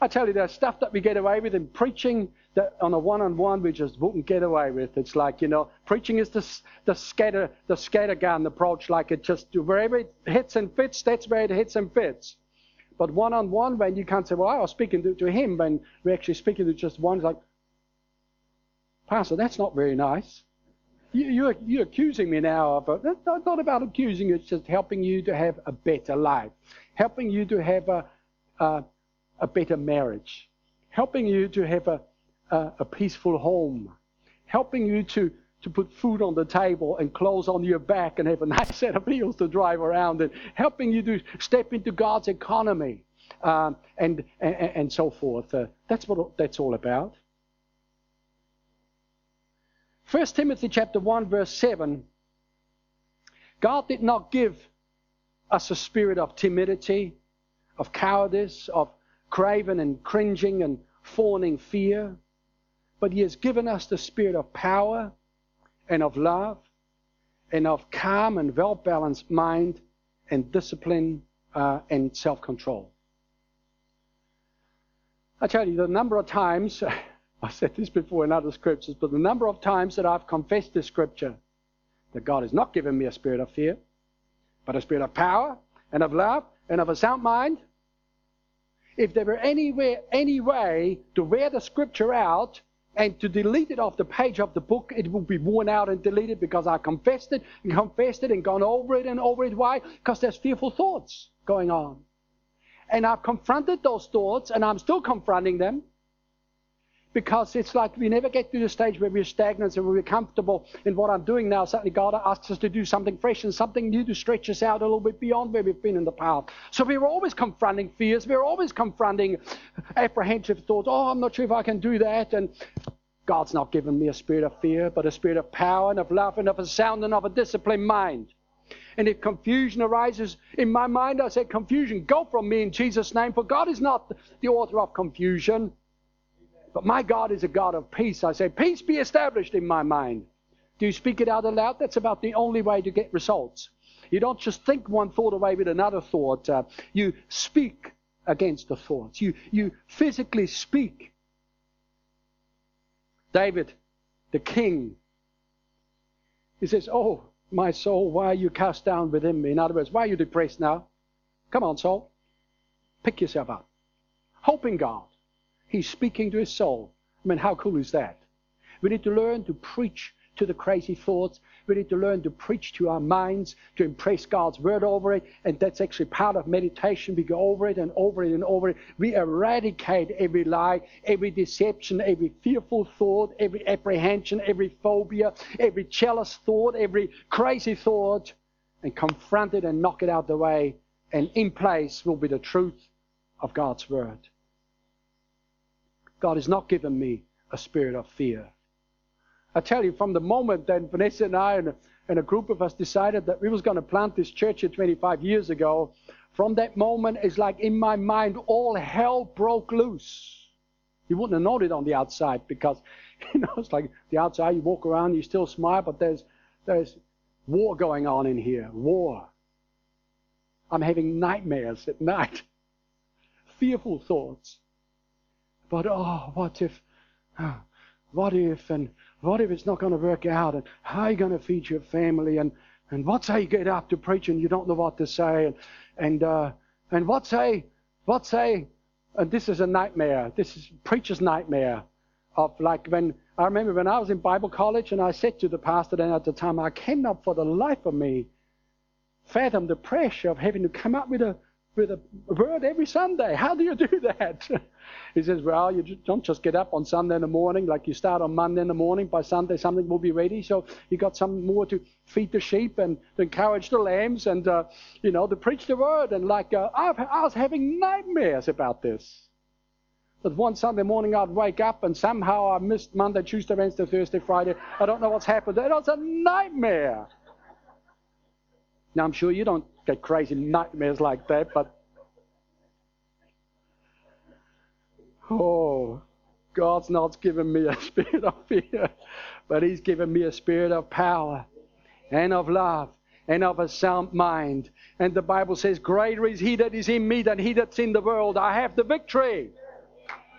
I tell you, there's stuff that we get away with in preaching that on a one-on-one we just wouldn't get away with. It's like, you know, preaching is the, the scatter the scattergun approach, like it just wherever it hits and fits, that's where it hits and fits. But one-on-one, when you can't say, well, I was speaking to, to him, when we're actually speaking to just one, it's like, Pastor, that's not very nice. You, you're, you're accusing me now, but that's not, not about accusing. It's just helping you to have a better life, helping you to have a, a a better marriage, helping you to have a, a, a peaceful home, helping you to, to put food on the table and clothes on your back and have a nice set of wheels to drive around and helping you to step into God's economy um, and, and, and so forth. Uh, that's what that's all about. 1 Timothy chapter 1 verse 7 God did not give us a spirit of timidity of cowardice, of craven and cringing and fawning fear. But He has given us the spirit of power and of love and of calm and well balanced mind and discipline uh, and self control. I tell you, the number of times, I've said this before in other scriptures, but the number of times that I've confessed this scripture that God has not given me a spirit of fear, but a spirit of power and of love and of a sound mind. If there were anywhere, any way to wear the scripture out and to delete it off the page of the book, it would be worn out and deleted because I confessed it and confessed it and gone over it and over it. Why? Because there's fearful thoughts going on. And I've confronted those thoughts and I'm still confronting them because it's like we never get to the stage where we're stagnant and we're comfortable in what I'm doing now. Suddenly, God asks us to do something fresh and something new to stretch us out a little bit beyond where we've been in the past. So we're always confronting fears. We're always confronting apprehensive thoughts. Oh, I'm not sure if I can do that. And God's not given me a spirit of fear, but a spirit of power and of love and of a sound and of a disciplined mind. And if confusion arises in my mind, I say, confusion, go from me in Jesus' name, for God is not the author of confusion. But my God is a God of peace. I say, peace be established in my mind. Do you speak it out aloud? That's about the only way to get results. You don't just think one thought away with another thought. Uh, you speak against the thoughts. You, you physically speak. David, the king, he says, Oh, my soul, why are you cast down within me? In other words, why are you depressed now? Come on, soul. Pick yourself up. Hope in God. He's speaking to his soul. I mean, how cool is that? We need to learn to preach to the crazy thoughts. We need to learn to preach to our minds, to impress God's word over it. And that's actually part of meditation. We go over it and over it and over it. We eradicate every lie, every deception, every fearful thought, every apprehension, every phobia, every jealous thought, every crazy thought, and confront it and knock it out the way. And in place will be the truth of God's word. God has not given me a spirit of fear. I tell you, from the moment that Vanessa and I and a, and a group of us decided that we was going to plant this church here 25 years ago, from that moment, it's like in my mind, all hell broke loose. You wouldn't have known it on the outside because, you know, it's like the outside, you walk around, you still smile, but there's, there's war going on in here. War. I'm having nightmares at night. Fearful thoughts. But oh, what if, what if, and what if it's not going to work out? And how are you going to feed your family? And, and what say you get up to preach and you don't know what to say? And, and, uh, and what say, what say, and this is a nightmare. This is preacher's nightmare of like when, I remember when I was in Bible college and I said to the pastor then at the time, I cannot for the life of me fathom the pressure of having to come up with a, with a word every Sunday. How do you do that? he says, Well, you don't just get up on Sunday in the morning like you start on Monday in the morning. By Sunday, something will be ready. So you got some more to feed the sheep and to encourage the lambs and, uh, you know, to preach the word. And like, uh, I was having nightmares about this. But one Sunday morning I'd wake up and somehow I missed Monday, Tuesday, Wednesday, Thursday, Friday. I don't know what's happened. It was a nightmare. Now I'm sure you don't get crazy nightmares like that, but oh, God's not given me a spirit of fear, but He's given me a spirit of power and of love and of a sound mind. And the Bible says, Greater is He that is in me than He that's in the world. I have the victory.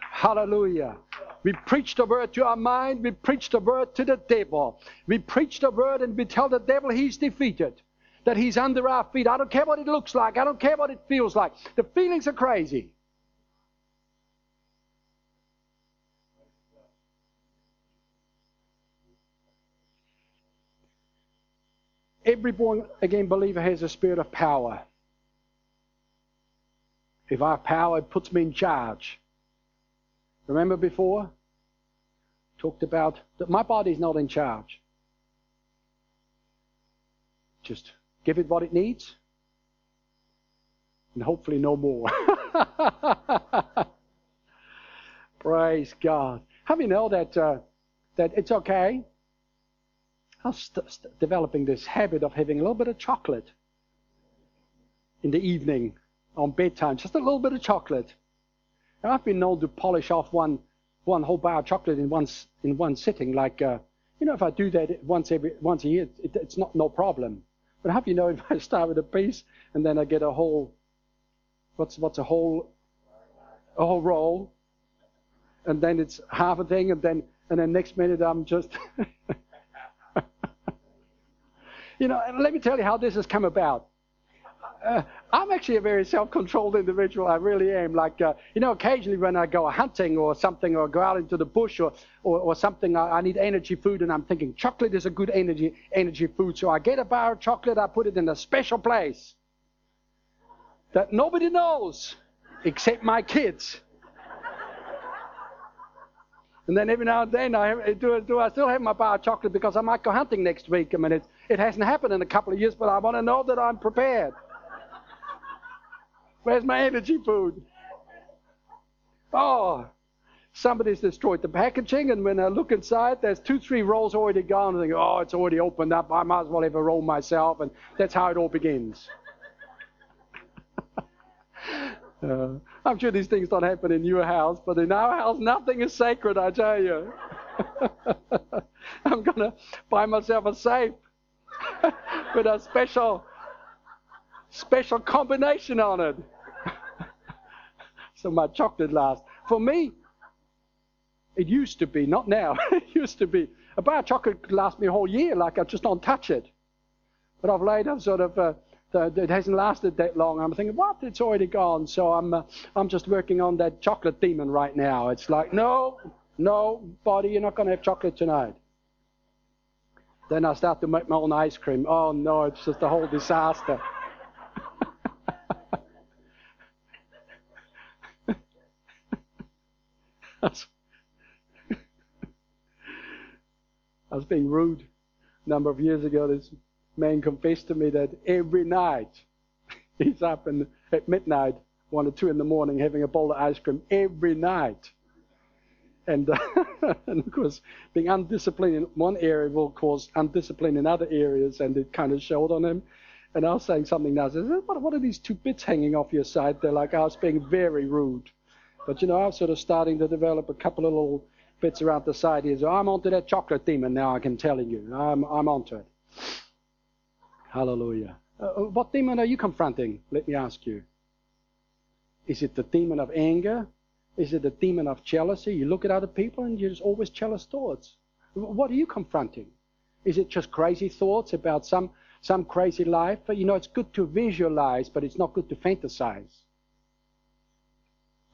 Hallelujah. We preach the word to our mind. We preach the word to the devil. We preach the word and we tell the devil he's defeated that He's under our feet. I don't care what it looks like. I don't care what it feels like. The feelings are crazy. Every born again believer has a spirit of power. If I have power, it puts me in charge. Remember before? Talked about that my body's not in charge. Just give it what it needs, and hopefully no more. Praise God. How many know that uh, that it's okay? I'm st- st- developing this habit of having a little bit of chocolate in the evening on bedtime, just a little bit of chocolate. And I've been known to polish off one one whole bar of chocolate in one in one sitting. Like uh, you know, if I do that once every once a year, it, it's not no problem. But how do you know if I start with a piece and then I get a whole what's what's a whole a whole roll, and then it's half a thing, and then and then next minute I'm just you know. And let me tell you how this has come about uh, I'm actually a very self-controlled individual. I really am. Like, uh, you know, occasionally when I go hunting or something, or go out into the bush or, or, or something, I, I, need energy food, and I'm thinking chocolate is a good energy energy food. So I get a bar of chocolate, I put it in a special place that nobody knows except my kids. And then every now and then I do, do I still have my bar of chocolate because I might go hunting next week. I mean, it, it hasn't happened in a couple of years, but I want to know that I'm prepared. Where's my energy food? Oh, somebody's destroyed the packaging, and when I look inside, there's two, three rolls already gone. I think, oh, it's already opened up. I might as well have a roll myself, and that's how it all begins. uh, I'm sure these things don't happen in your house, but in our house, nothing is sacred, I tell you. I'm going to buy myself a safe with a special special combination on it. so my chocolate lasts. For me, it used to be, not now, it used to be. A bar of chocolate could last me a whole year, like I just don't touch it. But of late, I've sort of, uh, it hasn't lasted that long. I'm thinking, what? It's already gone. So I'm, uh, I'm just working on that chocolate demon right now. It's like, no, no, body, you're not going to have chocolate tonight. Then I start to make my own ice cream. Oh no, it's just a whole disaster. I was being rude a number of years ago. This man confessed to me that every night he's up in, at midnight, one or two in the morning, having a bowl of ice cream every night. And, uh, and of course, being undisciplined in one area will cause undiscipline in other areas, and it kind of showed on him. And I was saying something now. I said, what, what are these two bits hanging off your side? They're like I was being very rude. But you know, I'm sort of starting to develop a couple of little bits around the side here. So I'm onto that chocolate demon now, I can tell you. I'm, I'm onto it. Hallelujah. Uh, uh, what demon are you confronting? Let me ask you. Is it the demon of anger? Is it the demon of jealousy? You look at other people and there's always jealous thoughts. What are you confronting? Is it just crazy thoughts about some, some crazy life? You know, it's good to visualize, but it's not good to fantasize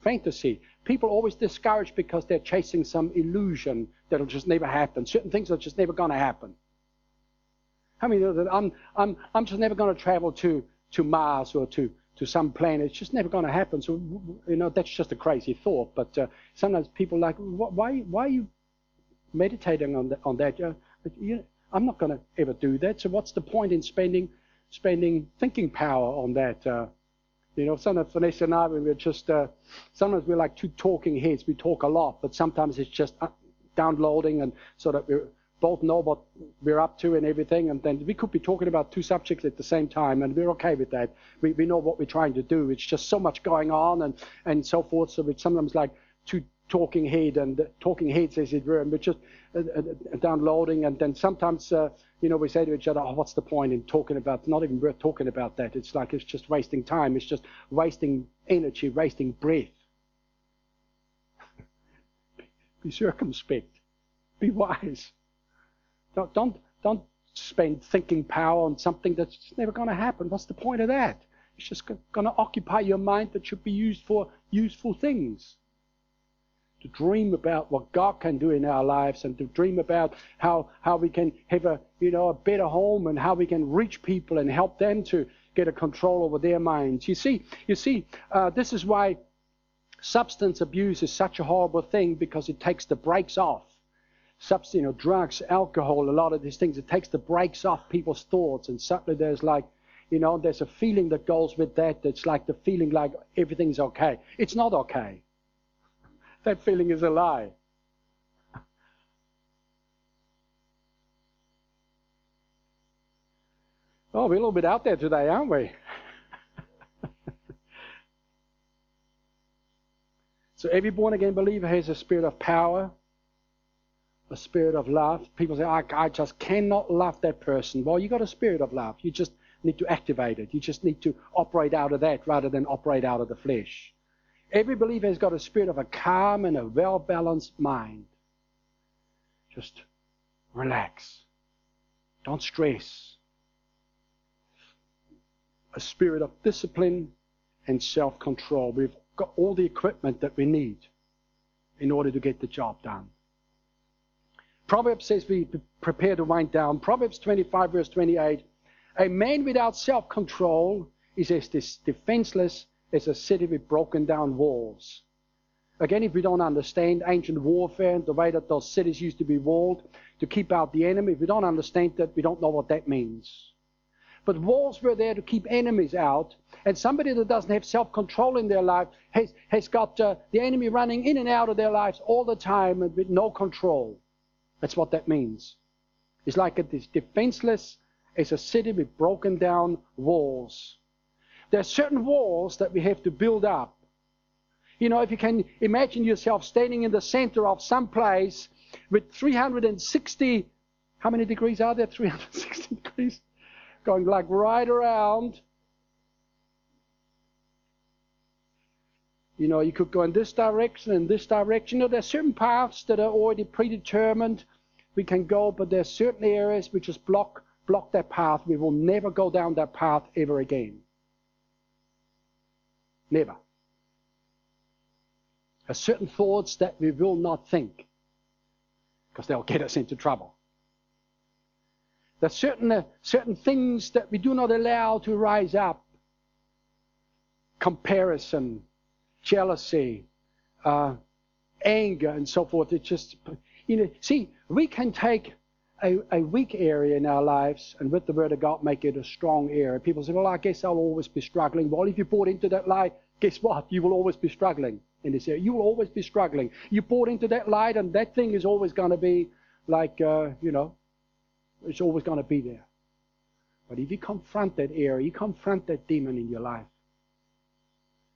fantasy. People always discouraged because they're chasing some illusion that'll just never happen. Certain things are just never going to happen. How many know that I'm, I'm, I'm just never going to travel to, to Mars or to, to some planet? It's just never going to happen. So, you know, that's just a crazy thought. But uh, sometimes people like, why, why are you meditating on, the, on that? Uh, you, I'm not going to ever do that. So what's the point in spending, spending thinking power on that? Uh, you know, sometimes Vanessa and I, we're just, uh, sometimes we're like two talking heads. We talk a lot, but sometimes it's just uh, downloading and so that we both know what we're up to and everything. And then we could be talking about two subjects at the same time, and we're okay with that. We, we know what we're trying to do. It's just so much going on and, and so forth. So it's sometimes like two talking head and talking heads, as it were, and we're just uh, uh, downloading. And then sometimes uh, you know, we say to each other, oh, what's the point in talking about, not even worth talking about that. It's like it's just wasting time. It's just wasting energy, wasting breath. Be circumspect. Be wise. Don't, don't, don't spend thinking power on something that's never going to happen. What's the point of that? It's just going to occupy your mind that should be used for useful things to dream about what God can do in our lives and to dream about how, how we can have a, you know, a better home and how we can reach people and help them to get a control over their minds. You see, you see, uh, this is why substance abuse is such a horrible thing because it takes the brakes off. Substance, you know, drugs, alcohol, a lot of these things, it takes the brakes off people's thoughts. And suddenly there's like, you know, there's a feeling that goes with that that's like the feeling like everything's okay. It's not okay. That feeling is a lie. Oh, we're a little bit out there today, aren't we? So every born again believer has a spirit of power, a spirit of love. People say, I, I just cannot love that person. Well, you got a spirit of love. You just need to activate it. You just need to operate out of that rather than operate out of the flesh. Every believer has got a spirit of a calm and a well balanced mind. Just relax. Don't stress. A spirit of discipline and self control. We've got all the equipment that we need in order to get the job done. Proverbs says we prepare to wind down. Proverbs 25, verse 28 A man without self control is as this defenseless as a city with broken down walls. Again, if we don't understand ancient warfare and the way that those cities used to be walled to keep out the enemy, if we don't understand that, we don't know what that means. But walls were there to keep enemies out. And somebody that doesn't have self control in their life has, has got uh, the enemy running in and out of their lives all the time and with no control. That's what that means. It's like it is defenseless as a city with broken down walls. There are certain walls that we have to build up. You know, if you can imagine yourself standing in the center of some place with 360, how many degrees are there? 360 degrees? going like right around. You know, you could go in this direction and this direction. You know, there are certain paths that are already predetermined. We can go, but there are certain areas which just block block that path. We will never go down that path ever again. Never. There are certain thoughts that we will not think because they'll get us into trouble. There's certain, uh, certain things that we do not allow to rise up. Comparison, jealousy, uh, anger, and so forth. It's just, you know, see, we can take a, a, weak area in our lives and with the Word of God make it a strong area. People say, well, I guess I'll always be struggling. Well, if you bought into that lie, guess what? You will always be struggling in this area. You will always be struggling. You bought into that light, and that thing is always going to be like, uh, you know, it's always going to be there. But if you confront that area, you confront that demon in your life,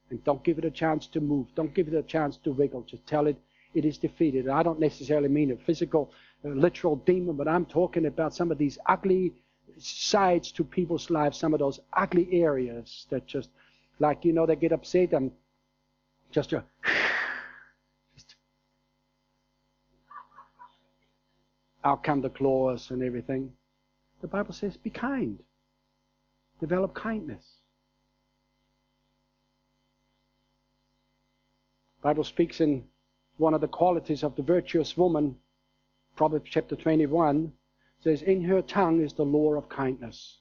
and don't give it a chance to move, don't give it a chance to wiggle, just tell it it is defeated. I don't necessarily mean a physical, literal demon, but I'm talking about some of these ugly sides to people's lives, some of those ugly areas that just, like, you know, they get upset and just, uh, out come the claws and everything. The Bible says, be kind. Develop kindness. Bible speaks in one of the qualities of the virtuous woman, Proverbs chapter 21, says, In her tongue is the law of kindness.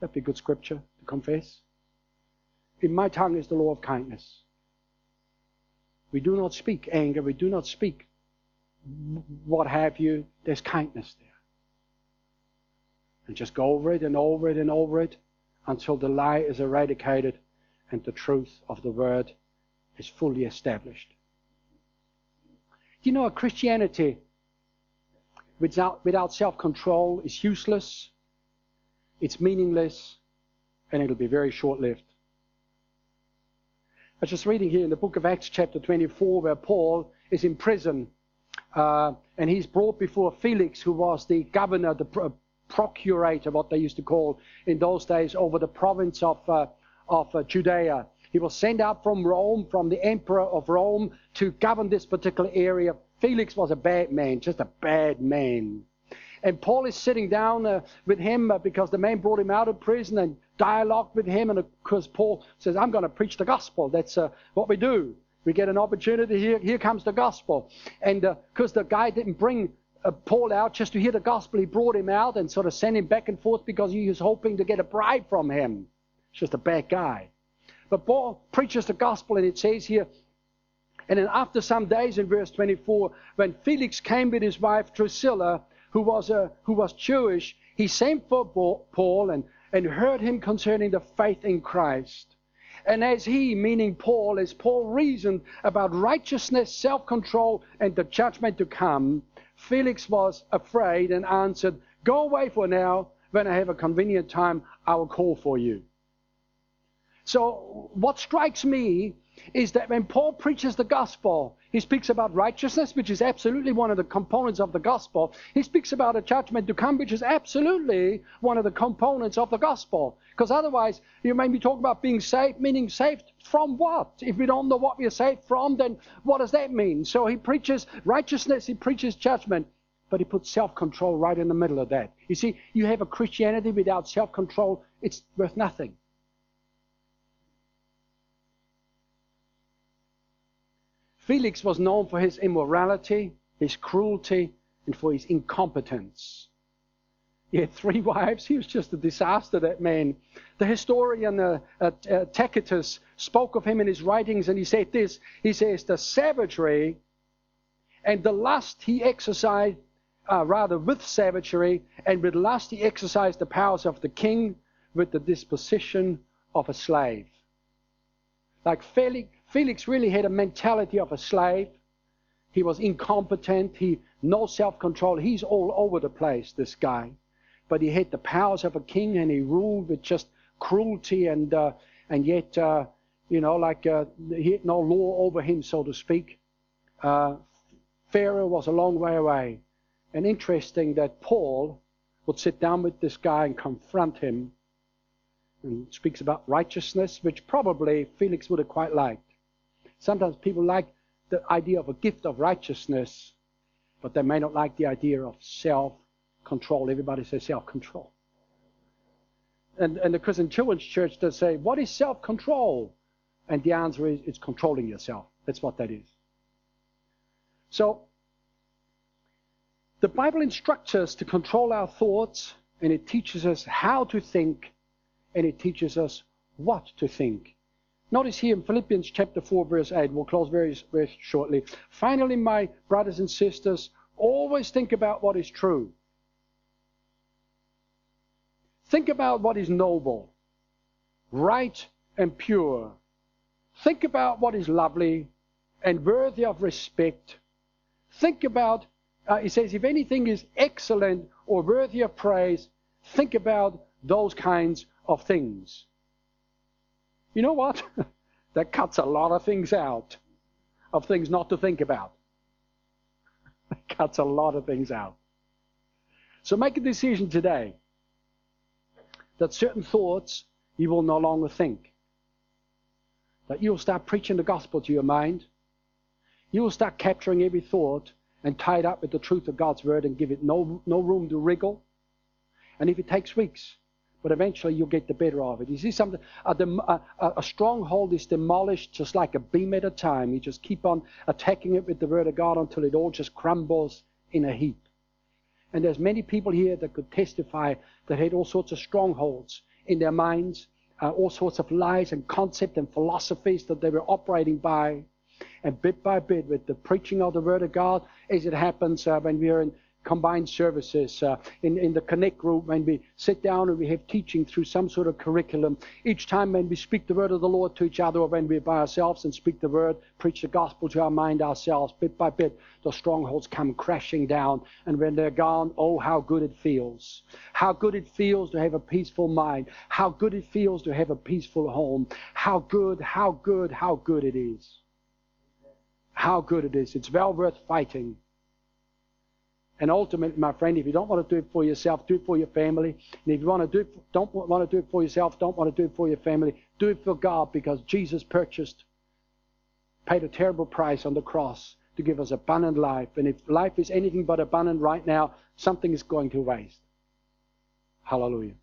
That'd be good scripture to confess. In my tongue is the law of kindness. We do not speak anger. We do not speak what have you, there's kindness there. And just go over it and over it and over it until the lie is eradicated and the truth of the word is fully established. You know, a Christianity without, without self control is useless, it's meaningless, and it'll be very short lived. I was just reading here in the book of Acts, chapter 24, where Paul is in prison uh, and he's brought before Felix, who was the governor, the pro- procurator, what they used to call in those days, over the province of, uh, of uh, Judea. He was sent out from Rome, from the emperor of Rome, to govern this particular area. Felix was a bad man, just a bad man. And Paul is sitting down uh, with him uh, because the man brought him out of prison and dialogued with him. And of course, Paul says, I'm going to preach the gospel. That's uh, what we do. We get an opportunity. Here, here comes the gospel. And because uh, the guy didn't bring uh, Paul out just to hear the gospel, he brought him out and sort of sent him back and forth because he was hoping to get a bribe from him. It's just a bad guy. But Paul preaches the gospel, and it says here, and then after some days in verse 24, when Felix came with his wife Drusilla, who was, a, who was Jewish, he sent for Paul and, and heard him concerning the faith in Christ. And as he, meaning Paul, as Paul reasoned about righteousness, self control, and the judgment to come, Felix was afraid and answered, Go away for now. When I have a convenient time, I will call for you. So, what strikes me is that when Paul preaches the gospel, he speaks about righteousness, which is absolutely one of the components of the gospel. He speaks about a judgment to come, which is absolutely one of the components of the gospel. Because otherwise, you may be talking about being saved, meaning saved from what? If we don't know what we are saved from, then what does that mean? So he preaches righteousness, he preaches judgment, but he puts self control right in the middle of that. You see, you have a Christianity without self control, it's worth nothing. Felix was known for his immorality, his cruelty, and for his incompetence. He had three wives. He was just a disaster, that man. The historian uh, uh, uh, Tacitus spoke of him in his writings, and he said this He says, The savagery and the lust he exercised, uh, rather with savagery, and with lust he exercised the powers of the king with the disposition of a slave. Like Felix, Felix really had a mentality of a slave. He was incompetent. He no self-control. He's all over the place, this guy. But he had the powers of a king, and he ruled with just cruelty, and uh, and yet, uh, you know, like uh, he had no law over him, so to speak. Uh, Pharaoh was a long way away, and interesting that Paul would sit down with this guy and confront him, and speaks about righteousness, which probably Felix would have quite liked. Sometimes people like the idea of a gift of righteousness, but they may not like the idea of self control. Everybody says self control. And, and the Christian Children's Church does say, What is self control? And the answer is, It's controlling yourself. That's what that is. So, the Bible instructs us to control our thoughts, and it teaches us how to think, and it teaches us what to think. Notice here in Philippians chapter 4, verse 8, we'll close very, very shortly. Finally, my brothers and sisters, always think about what is true. Think about what is noble, right, and pure. Think about what is lovely and worthy of respect. Think about, uh, he says, if anything is excellent or worthy of praise, think about those kinds of things. You know what? that cuts a lot of things out, of things not to think about. That cuts a lot of things out. So make a decision today that certain thoughts you will no longer think. That you'll start preaching the gospel to your mind. You will start capturing every thought and tie it up with the truth of God's word and give it no, no room to wriggle. And if it takes weeks, but eventually you'll get the better of it. You see something, a, a, a, stronghold is demolished just like a beam at a time. You just keep on attacking it with the word of God until it all just crumbles in a heap. And there's many people here that could testify that had all sorts of strongholds in their minds, uh, all sorts of lies and concepts and philosophies that they were operating by. And bit by bit, with the preaching of the Word of God, as it happens uh, when we're in combined services, uh, in, in the Connect group, when we sit down and we have teaching through some sort of curriculum. Each time when we speak the word of the Lord to each other, or when we're by ourselves and speak the word, preach the gospel to our mind ourselves, bit by bit, the strongholds come crashing down. And when they're gone, oh, how good it feels. How good it feels to have a peaceful mind. How good it feels to have a peaceful home. How good, how good, how good it is. How good it is. It's well worth fighting. And ultimately, my friend, if you don't want to do it for yourself, do it for your family. And if you want to do it, don't want to do it for yourself, don't want to do it for your family, do it for God because Jesus purchased, paid a terrible price on the cross to give us abundant life. And if life is anything but abundant right now, something is going to waste. Hallelujah.